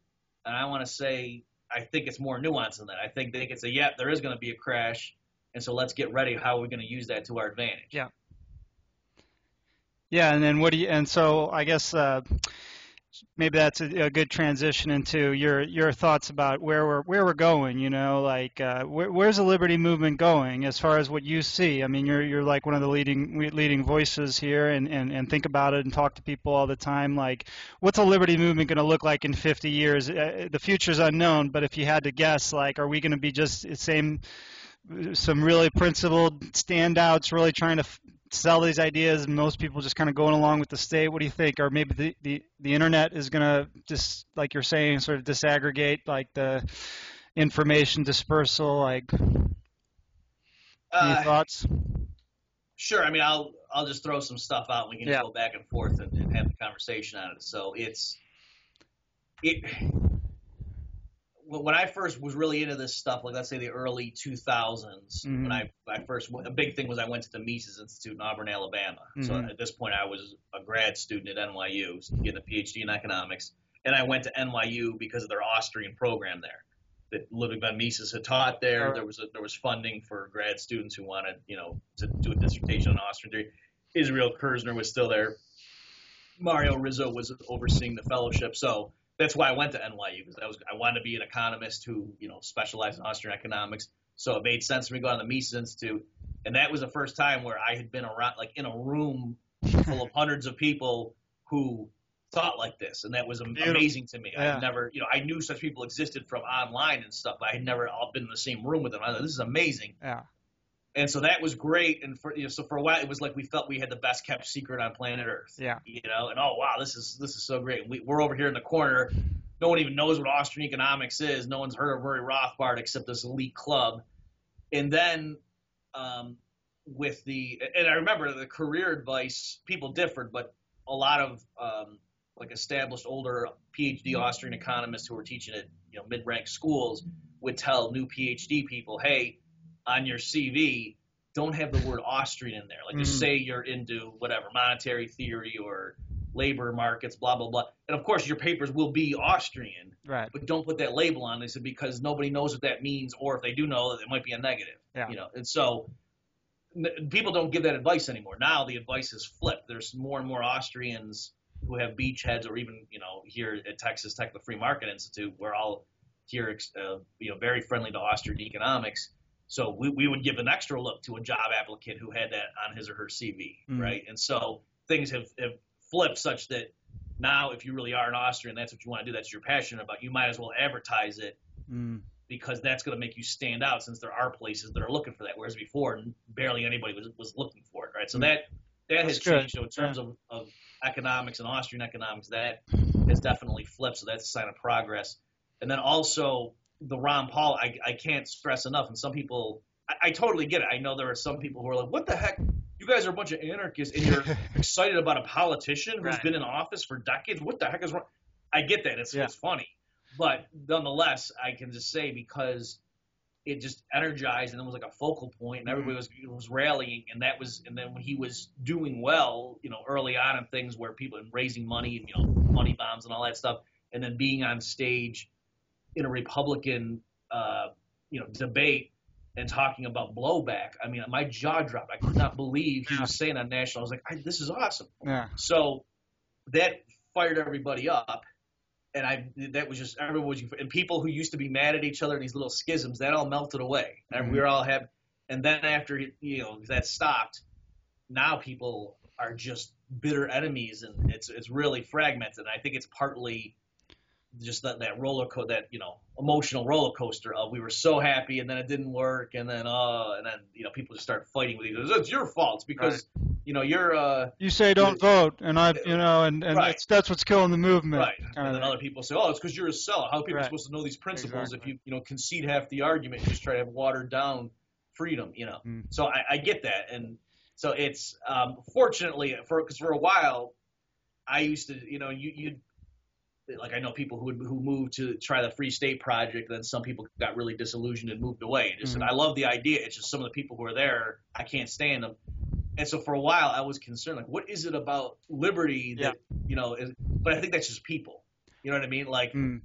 And I want to say, I think it's more nuanced than that. I think they can say, yeah, there is going to be a crash, and so let's get ready. How are we going to use that to our advantage? Yeah. Yeah, and then what do you? And so I guess uh, maybe that's a, a good transition into your your thoughts about where we're where we're going. You know, like uh, where, where's the liberty movement going as far as what you see? I mean, you're you're like one of the leading leading voices here, and and and think about it and talk to people all the time. Like, what's a liberty movement going to look like in 50 years? Uh, the future's unknown, but if you had to guess, like, are we going to be just the same? Some really principled standouts, really trying to f- sell these ideas, and most people just kind of going along with the state. What do you think? Or maybe the, the, the internet is going to just, like you're saying, sort of disaggregate like the information dispersal. Like, any Uh, thoughts? Sure. I mean, I'll I'll just throw some stuff out. and We can Yeah. go back and forth and, and have the conversation on it. So it's it. But when I first was really into this stuff, like let's say the early 2000s, Mhm. when I, I first a big thing was I went to the Mises Institute in Auburn, Alabama. So Mhm. at this point, I was a grad student at NYU, getting a PhD in economics, and I went to NYU because of their Austrian program there. That Ludwig von Mises had taught there. There was a, there was funding for grad students who wanted, you know, to do a dissertation on Austrian theory. Israel Kirzner was still there. Mario Rizzo was overseeing the fellowship, so that's why I went to NYU because I was I wanted to be an economist who you know specialized in Austrian economics. So it made sense for me to go on the Mises Institute, and that was the first time where I had been around like in a room full of hundreds of people who thought like this, and that was am- amazing to me. I Yeah. had never, you know, I knew such people existed from online and stuff, but I had never all been in the same room with them. I thought this is amazing, Yeah. And so that was great. And for you know, so for a while, it was like we felt we had the best kept secret on planet Earth Yeah. you know, and oh wow, this is this is so great. We, we're over here in the corner. No one even knows what Austrian economics is. No one's heard of Murray Rothbard except this elite club. And then um, with the and I remember the career advice people differed, but a lot of um, like established older PhD Austrian economists who were teaching at you know mid-ranked schools would tell new PhD people, hey, on your CV, don't have the word Austrian in there. Like just Mhm. say you're into whatever monetary theory or labor markets, blah blah blah. And of course, your papers will be Austrian, Right. but don't put that label on. They said because nobody knows what that means, or if they do know, it might be a negative. Yeah. You know, and so n- people don't give that advice anymore. Now the advice is flipped. There's more and more Austrians who have beachheads, or even you know here at Texas Tech, the Free Market Institute, we're all here, uh, you know, very friendly to Austrian economics. So we, we would give an extra look to a job applicant who had that on his or her CV, Mhm. right? And so things have, have flipped such that now if you really are an Austrian, that's what you want to do, that's your you're about, you might as well advertise it Mm. because that's going to make you stand out since there are places that are looking for that. Whereas before, barely anybody was, was looking for it, right? So Mm. that that has good. changed. So in terms of, of economics and Austrian economics, that has definitely flipped. So that's a sign of progress. And then also the Ron Paul, I, I can't stress enough. And some people, I, I totally get it. I know there are some people who are like, what the heck? You guys are a bunch of anarchists and you're excited about a politician who's Right. been in office for decades. What the heck is wrong? I get that. It's, Yeah. it's funny. But nonetheless, I can just say because it just energized and it was like a focal point and everybody mm-hmm. was was rallying and that was and then when he was doing well, you know, early on in things where people and raising money and you know money bombs and all that stuff, and then being on stage in a Republican uh, you know debate and talking about blowback. I mean, my jaw dropped. I could not believe he was saying on national. I was like, I, this is awesome. Yeah. So that fired everybody up. And I, that was just everyone was, and people who used to be mad at each other in these little schisms, that all melted away. And Mhm. we were all have, and then after you know that stopped, now people are just bitter enemies, and it's it's really fragmented. And I think it's partly just that that roller coaster, that you know emotional roller coaster of we were so happy, and then it didn't work, and then uh, and then you know people just start fighting with each other. It's your fault it's because you know you're uh You say don't vote, and I, you know, and, and Right. that's, that's what's killing the movement. Right. kind And of then thing. other people say, oh, it's because you're a sellout. How are people Right. supposed to know these principles Exactly. if you, you know, concede half the argument and just try to have watered down freedom, you know? Mm. So I, I get that. And so it's, um, fortunately, for, because for a while, I used to, you know, you, you'd, like I know people who would, who moved to try the Free State Project, then some people got really disillusioned and moved away. And just said, Mhm. I love the idea. It's just some of the people who are there, I can't stand them. And so for a while, I was concerned, like, what is it about liberty that, you know, is, but I think that's just people. You know what I mean? Like Mm.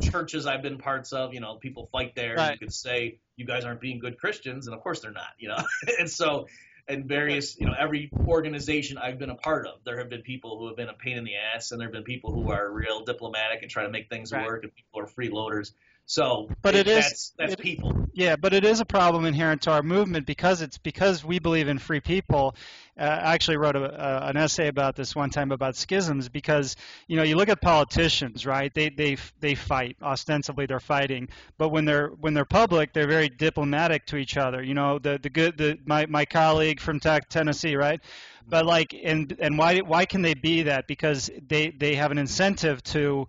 churches I've been parts of, you know, people fight there. Right. You could say you guys aren't being good Christians, and of course they're not, you know. and so, and various, you know, every organization I've been a part of, there have been people who have been a pain in the ass, and there have been people who are real diplomatic and try to make things Right. work, and people are freeloaders. So, But it is- that's that's it- people. Yeah, but it is a problem inherent to our movement because it's because we believe in free people. Uh, I actually wrote a, a, an essay about this one time about schisms because you know you look at politicians, right? They they they fight ostensibly they're fighting, but when they're when they're public, they're very diplomatic to each other. You know, the the good the my my colleague from Tennessee, right? But like and and why why can they be that? Because they they have an incentive to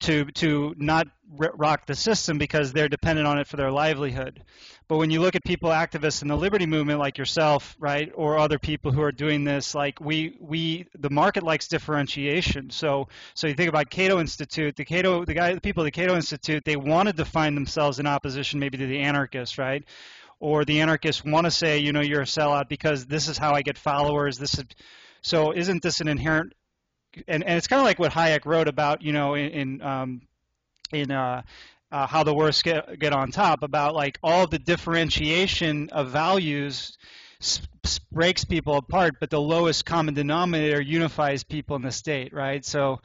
to to not rock the system because they're dependent on it for their livelihood. But when you look at people activists in the liberty movement like yourself, right, or other people who are doing this, like we we the market likes differentiation. So so you think about Cato Institute, the Cato the guy the people at the Cato Institute, they wanted to find themselves in opposition maybe to the anarchists, right? Or the anarchists want to say, you know, you're a sellout because this is how I get followers. This is so isn't this an inherent and, and it's kind of like what Hayek wrote about, you know, in, in um, in uh, uh, how the worst get, get on top about like all the differentiation of values s- s- breaks people apart, but the lowest common denominator unifies people in the state, right? So.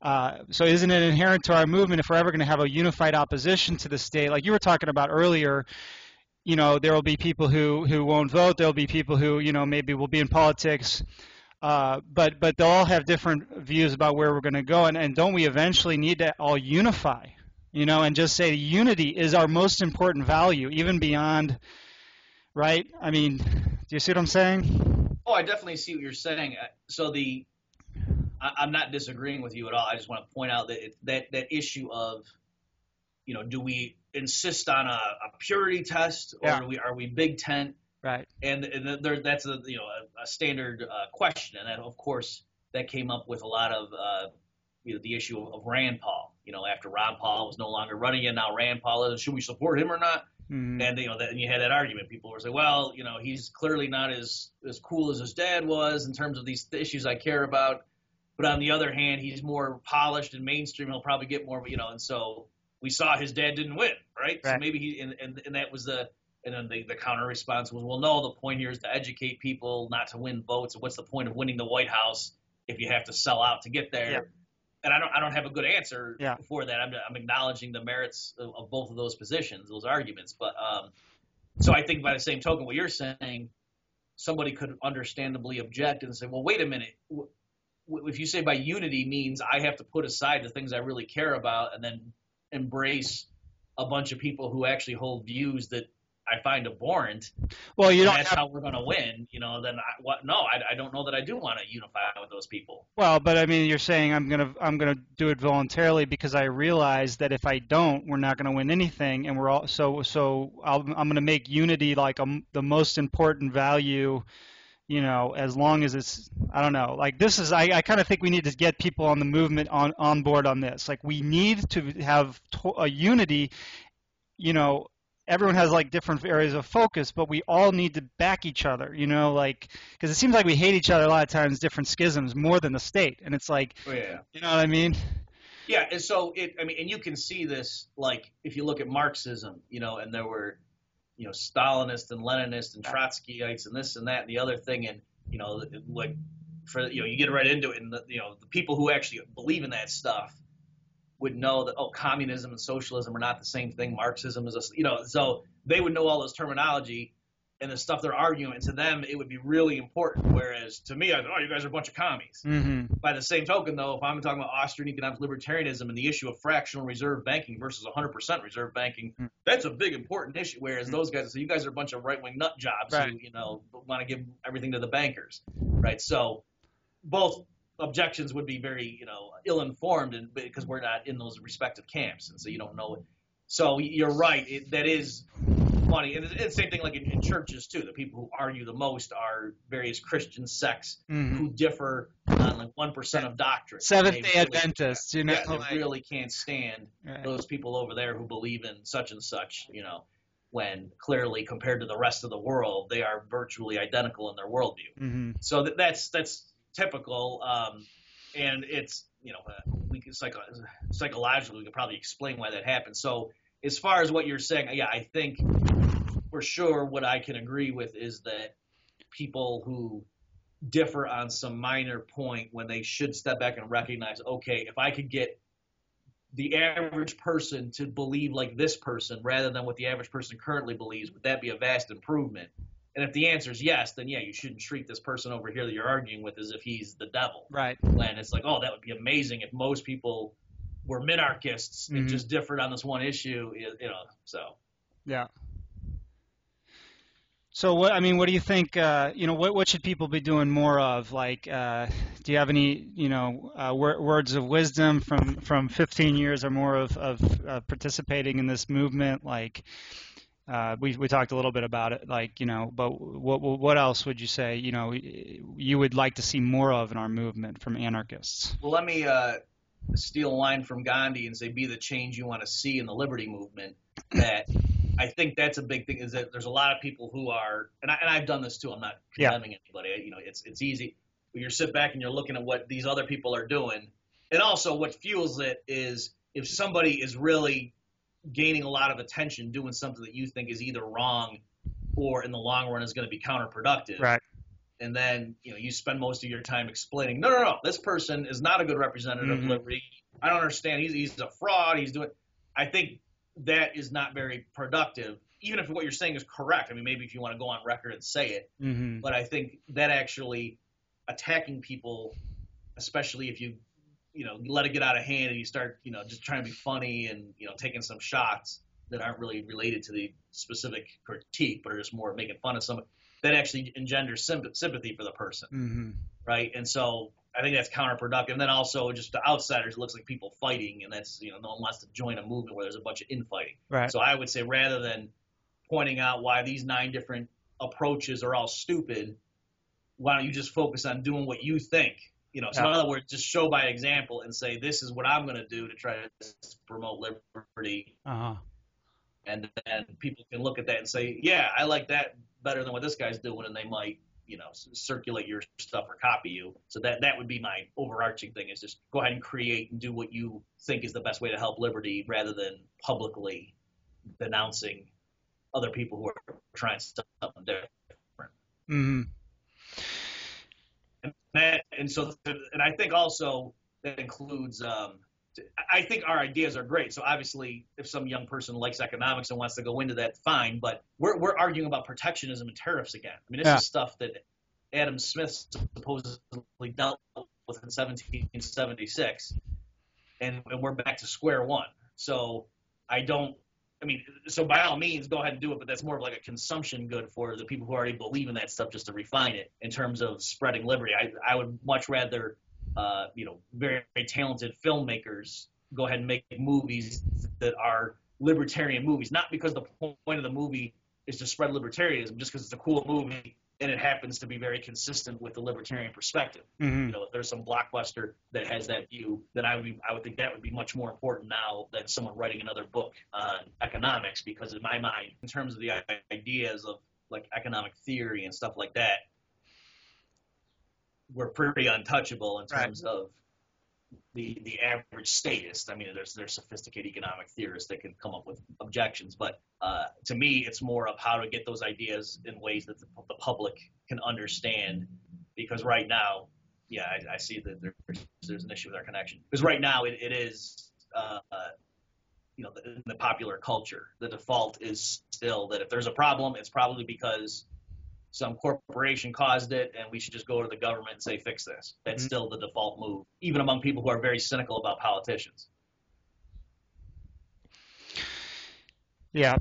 Uh, so isn't it inherent to our movement if we're ever going to have a unified opposition to the state like you were talking about earlier you know there will be people who who won't vote there'll be people who you know maybe will be in politics uh, but but they'll all have different views about where we're going to go, and, and don't we eventually need to all unify, you know, and just say unity is our most important value, even beyond, right? I mean, do you see what I'm saying? Oh, I definitely see what you're saying. Uh, So the, I, I'm not disagreeing with you at all. I just want to point out that it, that that issue of, you know, do we insist on a, a purity test or Yeah. we are we big tent? Right. And, and there, that's a you know a, a standard uh, question, and of course that came up with a lot of uh, you know the issue of, of Rand Paul. You know, after Ron Paul was no longer running, and now Rand Paul is. Should we support him or not? Mhm. And you know, that, and you had that argument. People were saying, "Well, you know, he's clearly not as as cool as his dad was in terms of these issues I care about." But on the other hand, he's more polished and mainstream. He'll probably get more, you know. And so we saw his dad didn't win, right? So maybe he and, and and that was the and then the, the counter response was, "Well, no. The point here is to educate people, not to win votes. What's the point of winning the White House if you have to sell out to get there?" Yeah. And I don't I don't have a good answer Yeah. for that. I'm I'm acknowledging the merits of, of both of those positions, those arguments, but um. So I think by the same token, what you're saying, somebody could understandably object and say, well, wait a minute. If you say by unity means I have to put aside the things I really care about and then embrace a bunch of people who actually hold views that I find abhorrent, Well, you don't that's have how we're going to win, you know, then I, what, no, I, I don't know that I do want to unify with those people. Well, but I mean, you're saying I'm gonna I'm gonna do it voluntarily because I realize that if I don't, we're not gonna win anything, and we're all so so I'll, I'm gonna make unity like a, the most important value, you know, as long as it's I don't know, like this is I, I kind of think we need to get people on the movement on on board on this. Like we need to have to, a unity, you know. Everyone has like different areas of focus, but we all need to back each other, you know, like because it seems like we hate each other a lot of times, different schisms more than the state, and it's like, Oh, yeah. you know what I mean? Yeah, and so it. I mean, and you can see this like if you look at Marxism, you know, and there were you know Stalinists and Leninists and Trotskyites and this and that and the other thing, and you know like for you know you get right into it, and the, you know the people who actually believe in that stuff would know that oh communism and socialism are not the same thing. Marxism is a you know so they would know all this terminology and the stuff they're arguing. And to them, it would be really important. Whereas to me, I thought, oh, you guys are a bunch of commies. Mm-hmm. By the same token, though, if I'm talking about Austrian economic libertarianism and the issue of fractional reserve banking versus 100% reserve banking, mm-hmm. that's a big important issue. Whereas mm-hmm. those guys, so you guys are a bunch of right wing nut jobs right. who, you know, want to give everything to the bankers, right? So both objections would be very, you know, ill informed and because we're not in those respective camps, and so you don't know. So you're right. It, that is funny. And it's the same thing like in, in, churches too. The people who argue the most are various Christian sects mm-hmm. who differ on like one percent of doctrine. Seventh Day really, Adventists, you know, yeah, like, they really can't stand right. those people over there who believe in such and such. You know, when clearly compared to the rest of the world, they are virtually identical in their worldview. Mm-hmm. So that, that's that's typical, um, and it's you know uh, we can psycho- psychologically we can probably explain why that happens. So as far as what you're saying, yeah, I think for sure what I can agree with is that people who differ on some minor point when they should step back and recognize, okay, if I could get the average person to believe like this person rather than what the average person currently believes, would that be a vast improvement? And if the answer is yes, then yeah, you shouldn't treat this person over here that you're arguing with as if he's the devil. Right. And it's like, oh, that would be amazing if most people were minarchists and mm-hmm. just differed on this one issue, you know. So. Yeah. So what I mean, what do you think? Uh, you know, what what should people be doing more of? Like, uh, do you have any you know uh, wor- words of wisdom from from 15 years or more of of uh, participating in this movement? Like, uh, we we talked a little bit about it. Like, you know, but what what else would you say? You know, you would like to see more of in our movement from anarchists? Well, let me uh, steal a line from Gandhi and say, "Be the change you want to see in the liberty movement." That I think that's a big thing is that there's a lot of people who are, and, I, and I've done this too. I'm not condemning yeah. anybody. You know, it's it's easy. But you sit back and you're looking at what these other people are doing, and also what fuels it is if somebody is really gaining a lot of attention doing something that you think is either wrong or in the long run is going to be counterproductive. Right. And then you know you spend most of your time explaining, no, no, no, this person is not a good representative mm-hmm. of liberty. I don't understand. He's he's a fraud. He's doing. I think that is not very productive. Even if what you're saying is correct, I mean, maybe if you want to go on record and say it, mm-hmm. but I think that actually attacking people, especially if you, you know, let it get out of hand and you start, you know, just trying to be funny and you know taking some shots that aren't really related to the specific critique, but are just more making fun of someone, that actually engenders sympathy for the person, mm-hmm. right? And so I think that's counterproductive. And then also just to outsiders, it looks like people fighting, and that's you know no one wants to join a movement where there's a bunch of infighting. Right. So I would say rather than pointing out why these nine different approaches are all stupid, why don't you just focus on doing what you think? You know, so yeah. in other words, just show by example and say this is what I'm going to do to try to promote liberty. Uh-huh. And then people can look at that and say, yeah, I like that better than what this guy's doing, and they might you know circulate your stuff or copy you. So that that would be my overarching thing is just go ahead and create and do what you think is the best way to help liberty, rather than publicly denouncing other people who are trying something different. Mm-hmm. And, that, and so and I think also that includes. Um, I think our ideas are great. So obviously, if some young person likes economics and wants to go into that, fine. But we're we're arguing about protectionism and tariffs again. I mean, this yeah. is stuff that Adam Smith supposedly dealt with in 1776, and, and we're back to square one. So I don't. I mean, so by all means, go ahead and do it, but that's more of like a consumption good for the people who already believe in that stuff, just to refine it in terms of spreading liberty. I I would much rather uh, you know, very, very talented filmmakers go ahead and make movies that are libertarian movies, not because the point of the movie is to spread libertarianism, just because it's a cool movie and it happens to be very consistent with the libertarian perspective. Mm-hmm. You know, if there's some blockbuster that has that view, then I would be, I would think that would be much more important now than someone writing another book on economics, because in my mind, in terms of the ideas of like economic theory and stuff like that, we're pretty untouchable in terms right. of the the average statist. I mean, there's there's sophisticated economic theorists that can come up with objections, but uh, to me, it's more of how to get those ideas in ways that the, the public can understand. Because right now, yeah, I, I see that there's there's an issue with our connection. Because right now, it, it is. Uh, you know, in the popular culture, the default is still that if there's a problem, it's probably because some corporation caused it and we should just go to the government and say fix this. That's mm-hmm. still the default move, even among people who are very cynical about politicians. Yeah.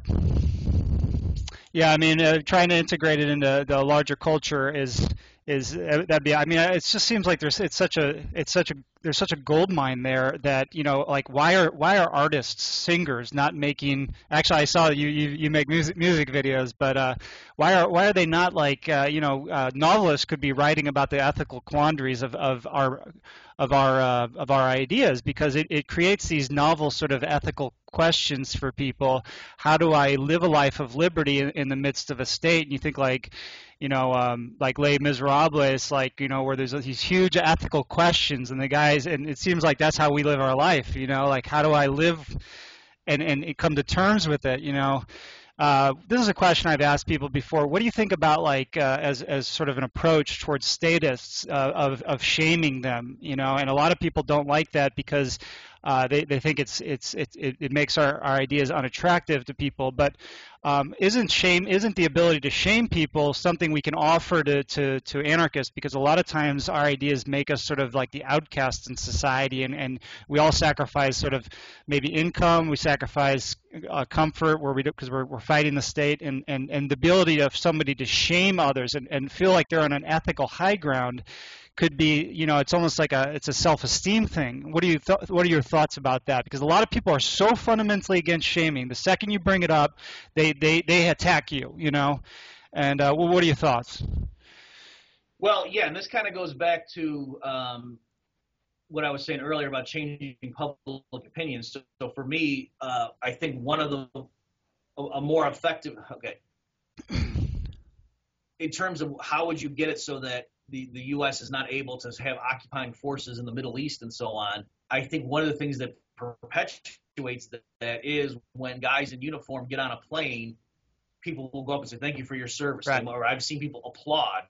Yeah, I mean, uh, trying to integrate it into the larger culture is is uh, that'd be. I mean, it just seems like there's it's such a it's such a there's such a gold mine there that you know like why are why are artists singers not making actually I saw you you, you make music music videos but uh, why are why are they not like uh, you know uh, novelists could be writing about the ethical quandaries of, of our of our uh, of our ideas because it, it creates these novel sort of ethical questions for people how do I live a life of liberty in, in the midst of a state and you think like you know, um, like Les Miserables, like you know, where there's these huge ethical questions, and the guys, and it seems like that's how we live our life, you know, like how do I live and and come to terms with it, you know. Uh, this is a question I've asked people before. What do you think about like uh, as as sort of an approach towards statists uh, of of shaming them? You know, and a lot of people don't like that because uh, they they think it's it's it, it makes our, our ideas unattractive to people. But um, isn't shame isn't the ability to shame people something we can offer to, to, to anarchists because a lot of times our ideas make us sort of like the outcasts in society and, and we all sacrifice sort of maybe income we sacrifice uh, comfort where we because we're, we're fighting the state and, and, and the ability of somebody to shame others and, and feel like they're on an ethical high ground could be, you know, it's almost like a it's a self-esteem thing. What do you th- what are your thoughts about that? Because a lot of people are so fundamentally against shaming. The second you bring it up, they they they attack you, you know. And uh, well, what are your thoughts? Well, yeah, and this kind of goes back to um, what I was saying earlier about changing public opinion. So, so for me, uh, I think one of the a, a more effective okay in terms of how would you get it so that the, the U.S. is not able to have occupying forces in the Middle East and so on. I think one of the things that perpetuates that, that is when guys in uniform get on a plane, people will go up and say, "Thank you for your service." Right. Or I've seen people applaud.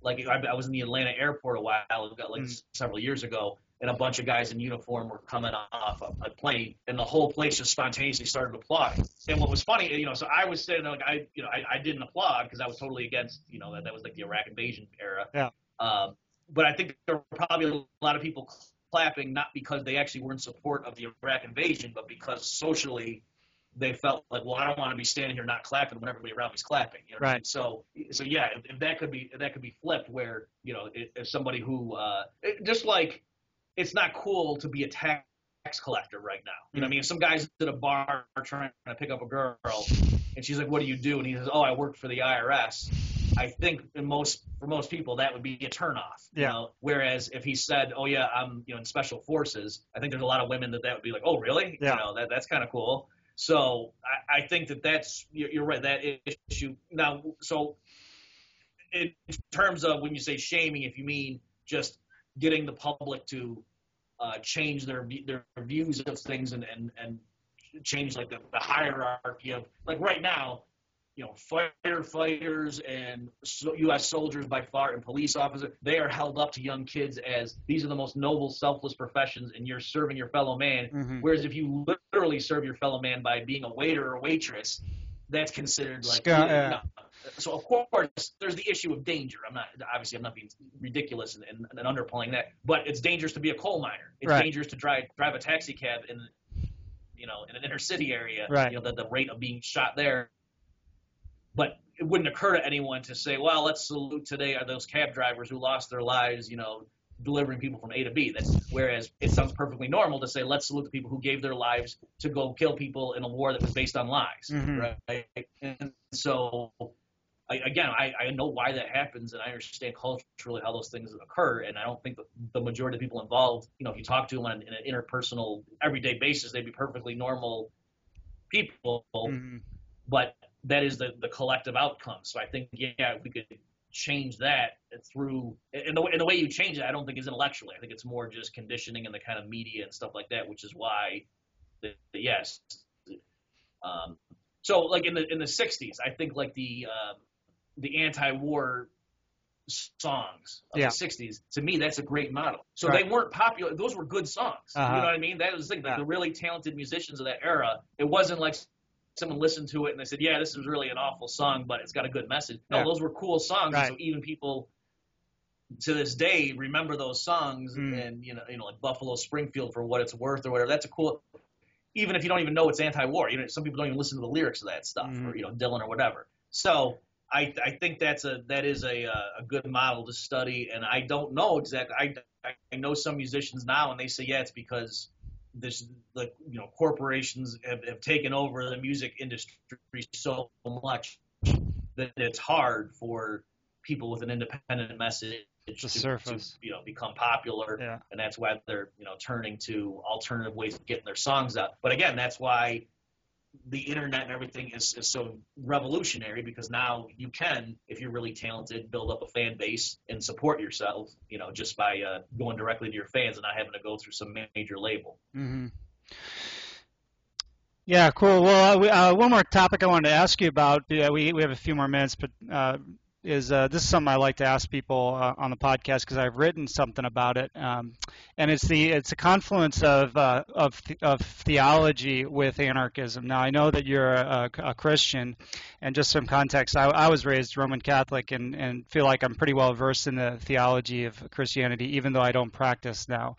Like I, I was in the Atlanta airport a while ago, like mm. several years ago, and a bunch of guys in uniform were coming off a, a plane, and the whole place just spontaneously started applauding. And what was funny, you know, so I was sitting like I, you know, I, I didn't applaud because I was totally against, you know, that that was like the Iraq invasion era. Yeah. Um, but I think there were probably a lot of people clapping not because they actually were in support of the Iraq invasion, but because socially they felt like, well, I don't want to be standing here not clapping when everybody around me's clapping. You know right. I mean? So, so yeah, if, if, that could be if that could be flipped, where you know, if, if somebody who uh, just like it's not cool to be a tax collector right now. You know what I mean? Mm-hmm. If some guy's at a bar trying to pick up a girl and she's like, What do you do? And he says, Oh, I work for the IRS. I think in most for most people that would be a turnoff. Yeah. You know? Whereas if he said, "Oh yeah, I'm you know in special forces," I think there's a lot of women that that would be like, "Oh really? Yeah. You know that that's kind of cool." So I, I think that that's you're, you're right that issue now. So in terms of when you say shaming, if you mean just getting the public to uh, change their their views of things and and, and change like the, the hierarchy of like right now you know firefighters and U.S. soldiers by far and police officers they are held up to young kids as these are the most noble selfless professions and you're serving your fellow man mm-hmm. whereas if you literally serve your fellow man by being a waiter or waitress that's considered like Scott, uh, so of course there's the issue of danger. I'm not obviously I'm not being ridiculous and, and, and underplaying that, but it's dangerous to be a coal miner. It's right. dangerous to drive drive a taxi cab in you know in an inner city area. Right. You know the, the rate of being shot there. But it wouldn't occur to anyone to say, well, let's salute today are those cab drivers who lost their lives, you know, delivering people from A to B. That's whereas it sounds perfectly normal to say let's salute the people who gave their lives to go kill people in a war that was based on lies, mm-hmm. right? And so I, again, I, I know why that happens, and I understand culturally how those things occur. And I don't think that the majority of people involved, you know, if you talk to them on an, an interpersonal, everyday basis, they'd be perfectly normal people. Mm-hmm. But that is the the collective outcome. So I think, yeah, we could change that through and the, and the way you change it, I don't think is intellectually. I think it's more just conditioning and the kind of media and stuff like that, which is why, the, the yes. Um, so like in the in the '60s, I think like the uh, the anti-war songs of Yeah. the '60s. To me, that's a great model. So Right. they weren't popular; those were good songs. Uh-huh. You know what I mean? That was the thing. Like Yeah. the really talented musicians of that era. It wasn't like someone listened to it and they said, "Yeah, this is really an awful song, but it's got a good message." No, Yeah. those were cool songs. Right. So even people to this day remember those songs, Mm. and you know, you know, like Buffalo Springfield for what it's worth or whatever. That's a cool. Even if you don't even know it's anti-war, you know, some people don't even listen to the lyrics of that stuff, Mhm. or you know, Dylan or whatever. So I, I think that's a that is a uh, a good model to study, and I don't know exactly. I I know some musicians now, and they say, yeah, it's because this like you know corporations have, have taken over the music industry so much that it's hard for people with an independent message to, surface. to, you know become popular Yeah. and that's why they're you know turning to alternative ways of getting their songs out but again that's why the internet and everything is, is so revolutionary because now you can if you're really talented build up a fan base and support yourself you know just by uh, going directly to your fans and not having to go through some major label hmm Yeah, cool. Well, uh, we, uh, one more topic I wanted to ask you about. Yeah, we we have a few more minutes, but uh, is uh, this is something I like to ask people uh, on the podcast because I've written something about it, um, and it's the it's a confluence of uh, of th- of theology with anarchism. Now I know that you're a, a Christian, and just some context, I, I was raised Roman Catholic and and feel like I'm pretty well versed in the theology of Christianity, even though I don't practice now.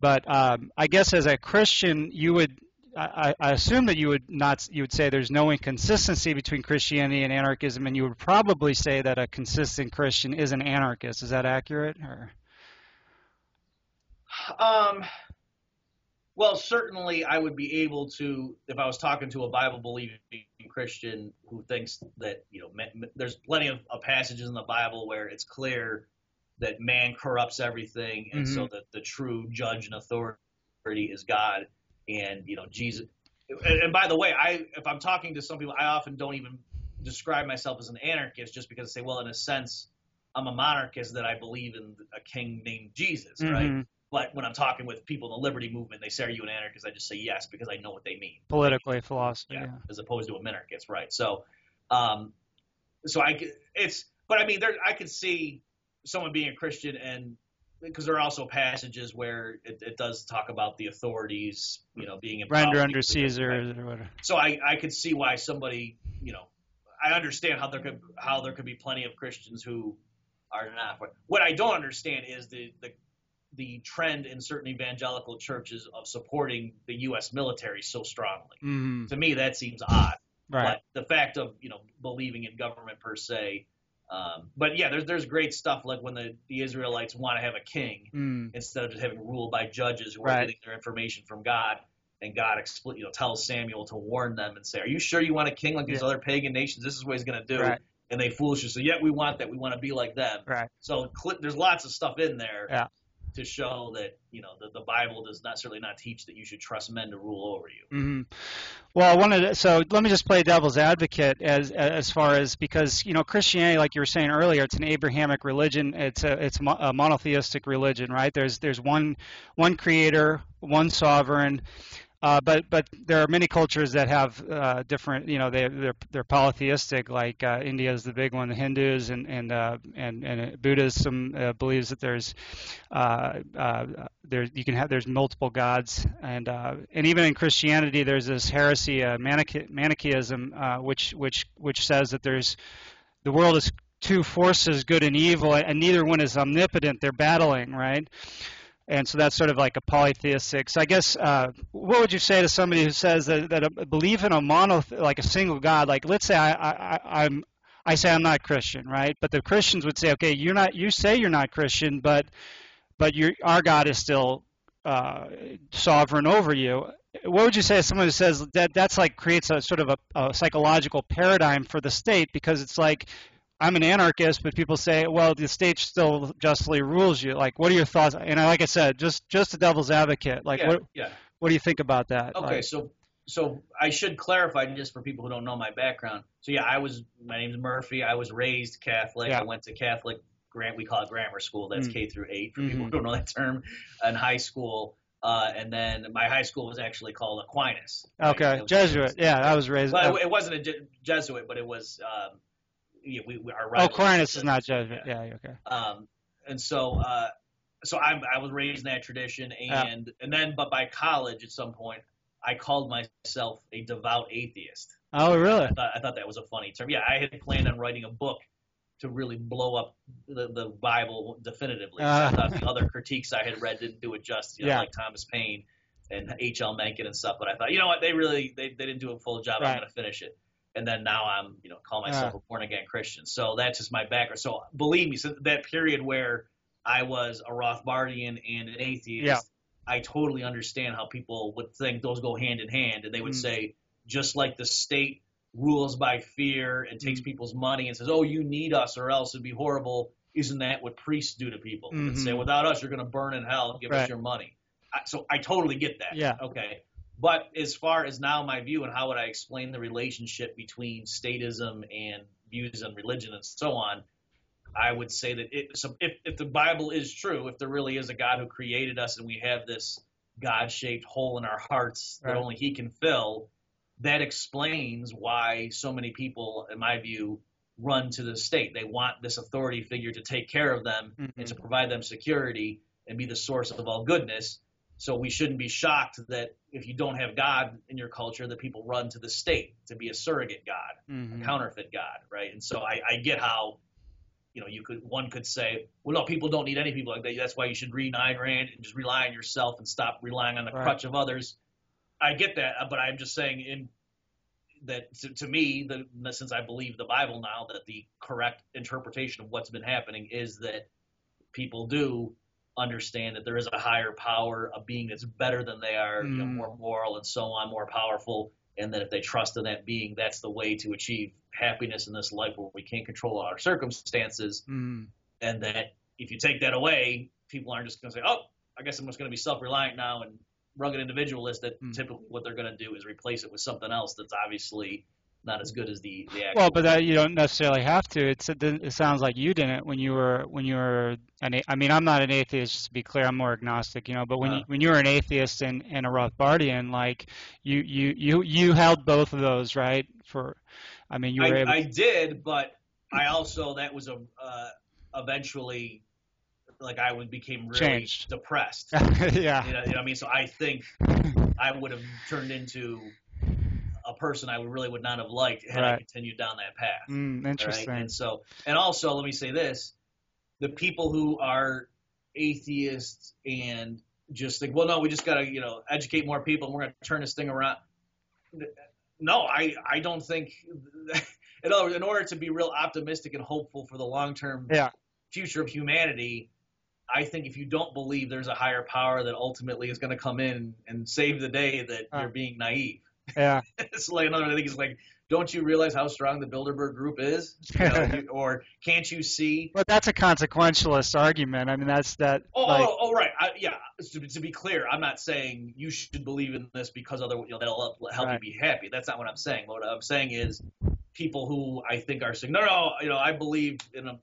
But um, I guess as a Christian, you would I, I assume that you would not you would say there's no inconsistency between Christianity and anarchism, and you would probably say that a consistent Christian is an anarchist. Is that accurate? Or Um, well, certainly I would be able to, if I was talking to a Bible believing Christian who thinks that, you know, there's plenty of, of passages in the Bible where it's clear that man corrupts everything, and so that the true judge and authority is God, and, you know, Jesus. And, and by the way, I if I'm talking to some people, I often don't even describe myself as an anarchist just because I say, well, in a sense, I'm a monarchist that I believe in a king named Jesus, right? Mhm. But when I'm talking with people in the liberty movement, they say, "Are you an anarchist?" I just say yes because I know what they mean. politically, philosophy. Yeah, Yeah. as opposed to a minarchist, right? So, um, so I it's, but I mean, there, I could see someone being a Christian and because there are also passages where it, it does talk about the authorities, you know, being Render under Caesar or whatever. So I, I could see why somebody, you know, I understand how there could how there could be plenty of Christians who are not. But what I don't understand is the the the trend in certain evangelical churches of supporting the U.S. military so strongly. hmm To me, that seems odd. Right. But the fact of you know believing in government per se. Um, but yeah, there's there's great stuff like when the, the Israelites want to have a king Mm. instead of just having ruled by judges who are Right. getting their information from God. And God expl- you know, tells Samuel to warn them and say, "Are you sure you want a king like these other pagan nations? This is what he's going to do." Right. And they foolishly say, "Yeah, we want that. We want to be like them." Right. So cl- there's lots of stuff in there Yeah. To show that you know the, the Bible does not certainly not teach that you should trust men to rule over you. hmm Well, I wanted to, so let me just play devil's advocate as as far as because you know Christianity, like you were saying earlier, it's an Abrahamic religion. It's a it's a monotheistic religion, right? There's there's one one creator, one sovereign. Uh, but but there are many cultures that have uh, different, you know, they they're they're polytheistic. Like uh, India is the big one, the Hindus and and uh, and and Buddhism uh, believes that there's uh, uh, there you can have there's multiple gods and uh, and even in Christianity there's this heresy uh, Manichae, Manichaeism uh, which which which says that there's the world is two forces good and evil and neither one is omnipotent they're battling right and so that's sort of like a polytheistic so I guess uh, what would you say to somebody who says that, that a belief in a mono like a single God like let's say I, I, I I'm I say I'm not Christian right but the Christians would say okay you're not you say you're not Christian but but your our God is still uh, sovereign over you. What would you say to someone who says that that's like creates a sort of a, a psychological paradigm for the state because it's like I'm an anarchist, but people say, well, the state still justly rules you. Like, what are your thoughts? And I- like I said, just just a devil's advocate. Like, yeah, what yeah. what do you think about that? Okay, Like, so so I should clarify just for people who don't know my background. So yeah, I was my name's Murphy. I was raised Catholic. Yeah. I went to Catholic grant we call it grammar school. That's Mm. K through eight for Mhm. people who don't know that term. In high school, uh, and then my high school was actually called Aquinas. right? Okay, It Jesuit. Yeah, I was raised. Well, it, it wasn't a Je- Jesuit, but it was. Um, yeah, we, we our oh, Aquinas is not Jesuit, Jesuit. Yeah, okay. um, and so, uh, so I, I was raised in that tradition, Yeah. and and then, but by college, at some point, I called myself a devout atheist. Oh, really? I thought, I thought that was a funny term. Yeah, I had planned on writing a book to really blow up the, the Bible definitively. Uh. I thought the other critiques I had read didn't do it justice, you know, Yeah. like Thomas Paine and H.L. Mencken and stuff. But I thought, you know what, they really they, they didn't do a full job. I'm going to finish it. And then now I'm, you know, call myself Uh. a born again Christian. So that's just my background. So believe me, so that period where I was a Rothbardian and an atheist, Yeah. I totally understand how people would think those go hand in hand, and they would Mm. say just like the state rules by fear and takes Mm. people's money and says, "Oh, you need us or else it'd be horrible." Isn't that what priests do to people? And say. "Without us, you're going to burn in hell. Give Right. us your money." I, so I totally get that. Yeah. Okay. But as far as now my view and how would I explain the relationship between statism and views on religion and so on, I would say that it, so if, if the Bible is true, if there really is a God who created us and we have this God shaped hole in our hearts that Right. only He can fill, that explains why so many people, in my view, run to the state. They want this authority figure to take care of them and Mhm. to provide them security and be the source of all goodness. So we shouldn't be shocked that if you don't have God in your culture, that people run to the state to be a surrogate God Mhm. counterfeit God, right? And so I, I get how, you know, you could one could say, well, no, people don't need any people like that. That's why you should read Ayn Rand and just rely on yourself and stop relying on the Right. crutch of others. I get that, but I'm just saying in that to, to me, the, since I believe the Bible now, that the correct interpretation of what's been happening is that people do understand that there is a higher power, a being that's better than they are, you know, Mm. more moral and so on, more powerful, and that if they trust in that being, that's the way to achieve happiness in this life where we can't control our circumstances, Mhm. and that if you take that away, people aren't just going to say, "Oh, I guess I'm just going to be self-reliant now and rugged individualist." That Mm. typically what they're going to do is replace it with something else that's obviously not as good as the the actual. Well, but that you don't necessarily have to. It's, it, it sounds like you didn't when you were when you were an. I mean, I'm not an atheist. Just to be clear, I'm more agnostic. You know, but when you, Uh. when you were an atheist and, and a Rothbardian, like you you you you held both of those, right? For, I mean, you were I, able. I did, but I also that was a uh, eventually like I would became really Changed. depressed. yeah. You know, you know what I mean? So I think I would have turned into a person I really would not have liked had I continued down that path. Mm, right? interesting. And so, and also, let me say this: the people who are atheists and just think, well, no, we just got to, you know, educate more people, and we're going to turn this thing around. No, I, I don't think. In other words, in order to be real optimistic and hopeful for the long term Yeah. future of humanity, I think if you don't believe there's a higher power that ultimately is going to come in and save the day, that Uh. you're being naive. Yeah. it's like another thing is like, don't you realize how strong the Bilderberg group is? You know, you- or can't you see? But that's a consequentialist argument. I mean, that's that. Oh, oh like, oh, oh, right. I, yeah. To, to be clear, I'm not saying you should believe in this because other, you know, that'll help, help Right. you be happy. That's not what I'm saying. What I'm saying is people who I think are saying, no, no, you know, I believe in a,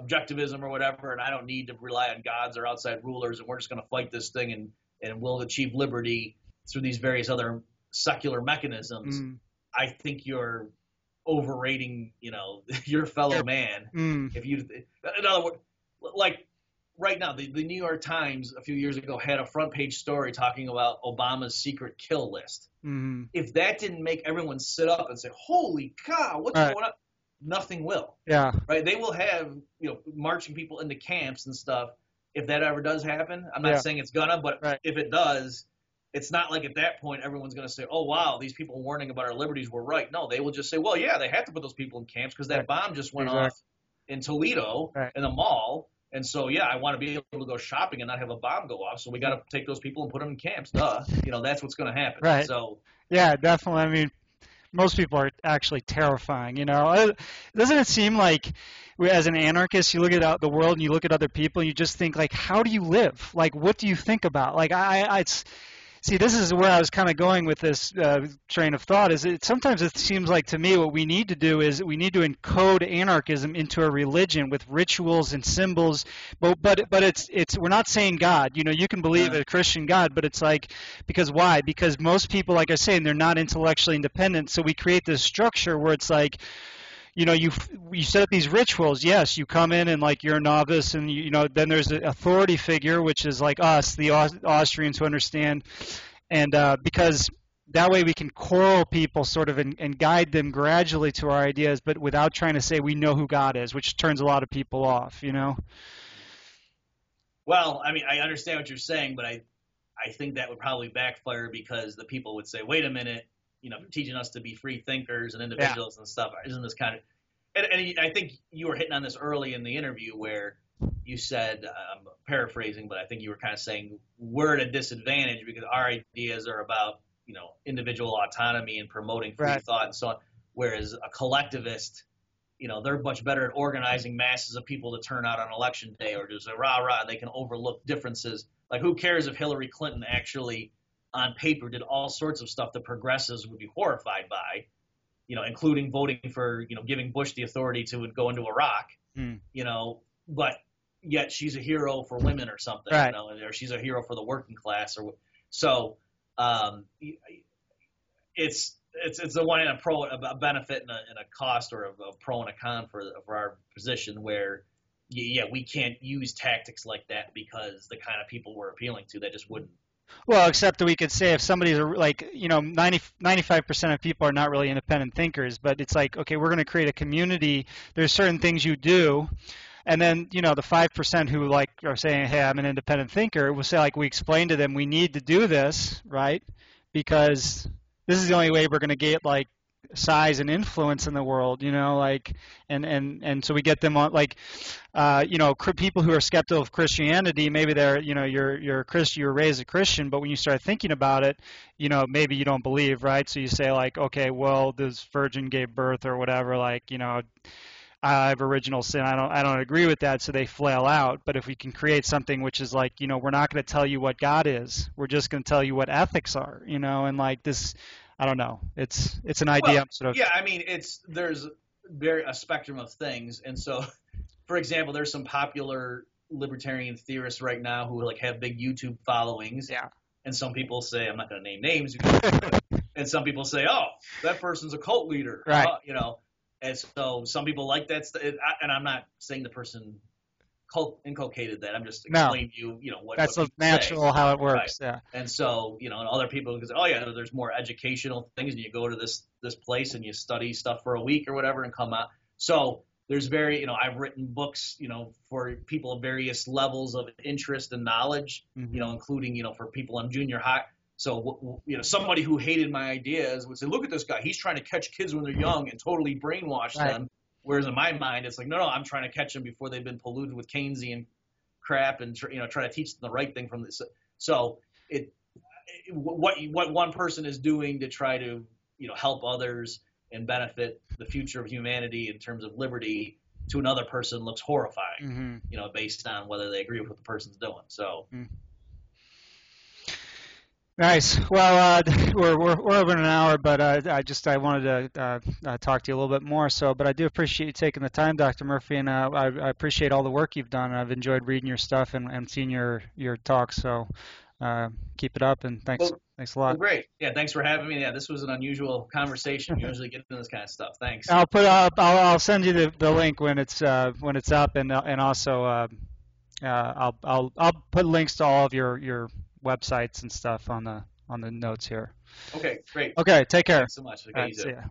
objectivism or whatever, and I don't need to rely on gods or outside rulers, and we're just going to fight this thing and and we'll achieve liberty through these various other secular mechanisms. mm, I think you're overrating, you know, your fellow man. mm, If you, in other words, like right now, the, the New York Times a few years ago had a front page story talking about Obama's secret kill list. mm, If that didn't make everyone sit up and say, "Holy cow, what's Right. going on?" Nothing will, yeah. right? They will have, you know, marching people into camps and stuff. If that ever does happen, I'm not Yeah. saying it's gonna, but Right. if it does, it's not like at that point everyone's going to say, "Oh wow, these people warning about our liberties were right." No, they will just say, "Well, yeah, they have to put those people in camps because that Right. bomb just went Exactly. off in Toledo Right. in a mall." And so, yeah, I want to be able to go shopping and not have a bomb go off. So we got to take those people and put them in camps. Duh, you know that's what's going to happen. Right. So Yeah, definitely. I mean, most people are actually terrifying. You know, Uh, doesn't it seem like, as an anarchist, you look at the world and you look at other people and you just think like, how do you live? Like, what do you think about? Like, I, I it's, See, this is where I was kind of going with this uh, train of thought. Is it sometimes it seems like to me what we need to do is we need to encode anarchism into a religion with rituals and symbols, but but but it's it's we're not saying God. You know, you can believe Yeah. a Christian God, but it's like because why? Because most people, like I say, they're not intellectually independent. So we create this structure where it's like you know you you set up these rituals. Yes you come in and like you're a novice and you, you know then there's an authority figure which is like us the Aus- austrians who understand. And uh, because that way we can coral people sort of and, and guide them gradually to our ideas but without trying to say we know who god is which turns a lot of people off you know? Well, I mean, I understand what you're saying, but I, I think that would probably backfire because the people would say, "Wait a minute, you know, teaching us to be free thinkers and individuals and stuff isn't this kind of?" And, and I think you were hitting on this early in the interview where you said, I'm paraphrasing, but I think you were kind of saying we're at a disadvantage because our ideas are about, you know, individual autonomy and promoting free Right. thought and so on, whereas a collectivist you know, they're much better at organizing masses of people to turn out on election day or just a rah rah. They can overlook differences. Like, who cares if Hillary Clinton actually, on paper, did all sorts of stuff that progressives would be horrified by, you know, including voting for, you know, giving Bush the authority to go into Iraq, Hmm. you know, but yet she's a hero for women or something, Right. you know, or she's a hero for the working class or so. Um, it's it's it's a one and a pro a benefit and a, and a cost or a, a pro and a con for for our position where yeah we can't use tactics like that because the kind of people we're appealing to that just wouldn't Well, except that we could say if somebody's a, like, you know, 90, 95% of people are not really independent thinkers, but it's like, okay, we're going to create a community. There's certain things you do. And then, you know, the 5% who like are saying, hey, I'm an independent thinker, We'll say, like, we explain to them, we need to do this, right? Because this is the only way we're going to get, like, size and influence in the world, you know, like, and, and, and so we get them on, like, uh, you know, people who are skeptical of Christianity, maybe they're, you know, you're you're a Christian, you were raised a Christian, but when you start thinking about it, you know, maybe you don't believe, right? So you say like, okay, well, this virgin gave birth or whatever, like, you know, I have original sin. I don't I don't agree with that, so they flail out. But if we can create something which is like, you know, we're not going to tell you what God is. We're just going to tell you what ethics are, you know, and like this, I don't know. It's it's an idea. Well, sort of yeah i mean it's there's very a spectrum of things and so for example there's some popular libertarian theorists right now who like have big youtube followings Yeah. and some people say i'm not going to name names and some people say oh that person's a cult leader Right. Uh, you know and so some people like that st- and i'm not saying the person inculcated that i'm just explaining to you you know what that's what the say. natural how it works. Yeah. And so, you know, and other people because oh yeah, there's more educational things, and you go to this this place and you study stuff for a week or whatever, and come out. So there's very, you know, I've written books, you know, for people of various levels of interest and knowledge, Mhm. you know, including, you know, for people on junior high. So, you know, somebody who hated my ideas would say, look at this guy, he's trying to catch kids when they're young and totally brainwash Right. them. Whereas in my mind, it's like, no, no, I'm trying to catch them before they've been polluted with Keynesian crap and tr- you know try to teach them the right thing from this. So it what what one person is doing to try to you know help others and benefit the future of humanity in terms of liberty to another person looks horrifying. Mhm. You know, based on whether they agree with what the person's doing. So Nice. Well, uh, we're, we're we're over an hour, but uh, I just I wanted to uh, uh, talk to you a little bit more. So, but I do appreciate you taking the time, Dr. Murphy, and uh, I, I appreciate all the work you've done. I've enjoyed reading your stuff and, and seeing your your talks. So, uh, keep it up, and thanks Well- thanks a well, lot. great. Yeah, thanks for having me. Yeah, this was an unusual conversation. We usually get into this kind of stuff. Thanks. I'll put up. I'll, I'll send you the, the link when it's uh, when it's up, and and also uh, uh, I'll I'll I'll put links to all of your your websites and stuff on the on the notes here. Okay, great. Okay, take care. Thanks so much. Okay, right, you see ya.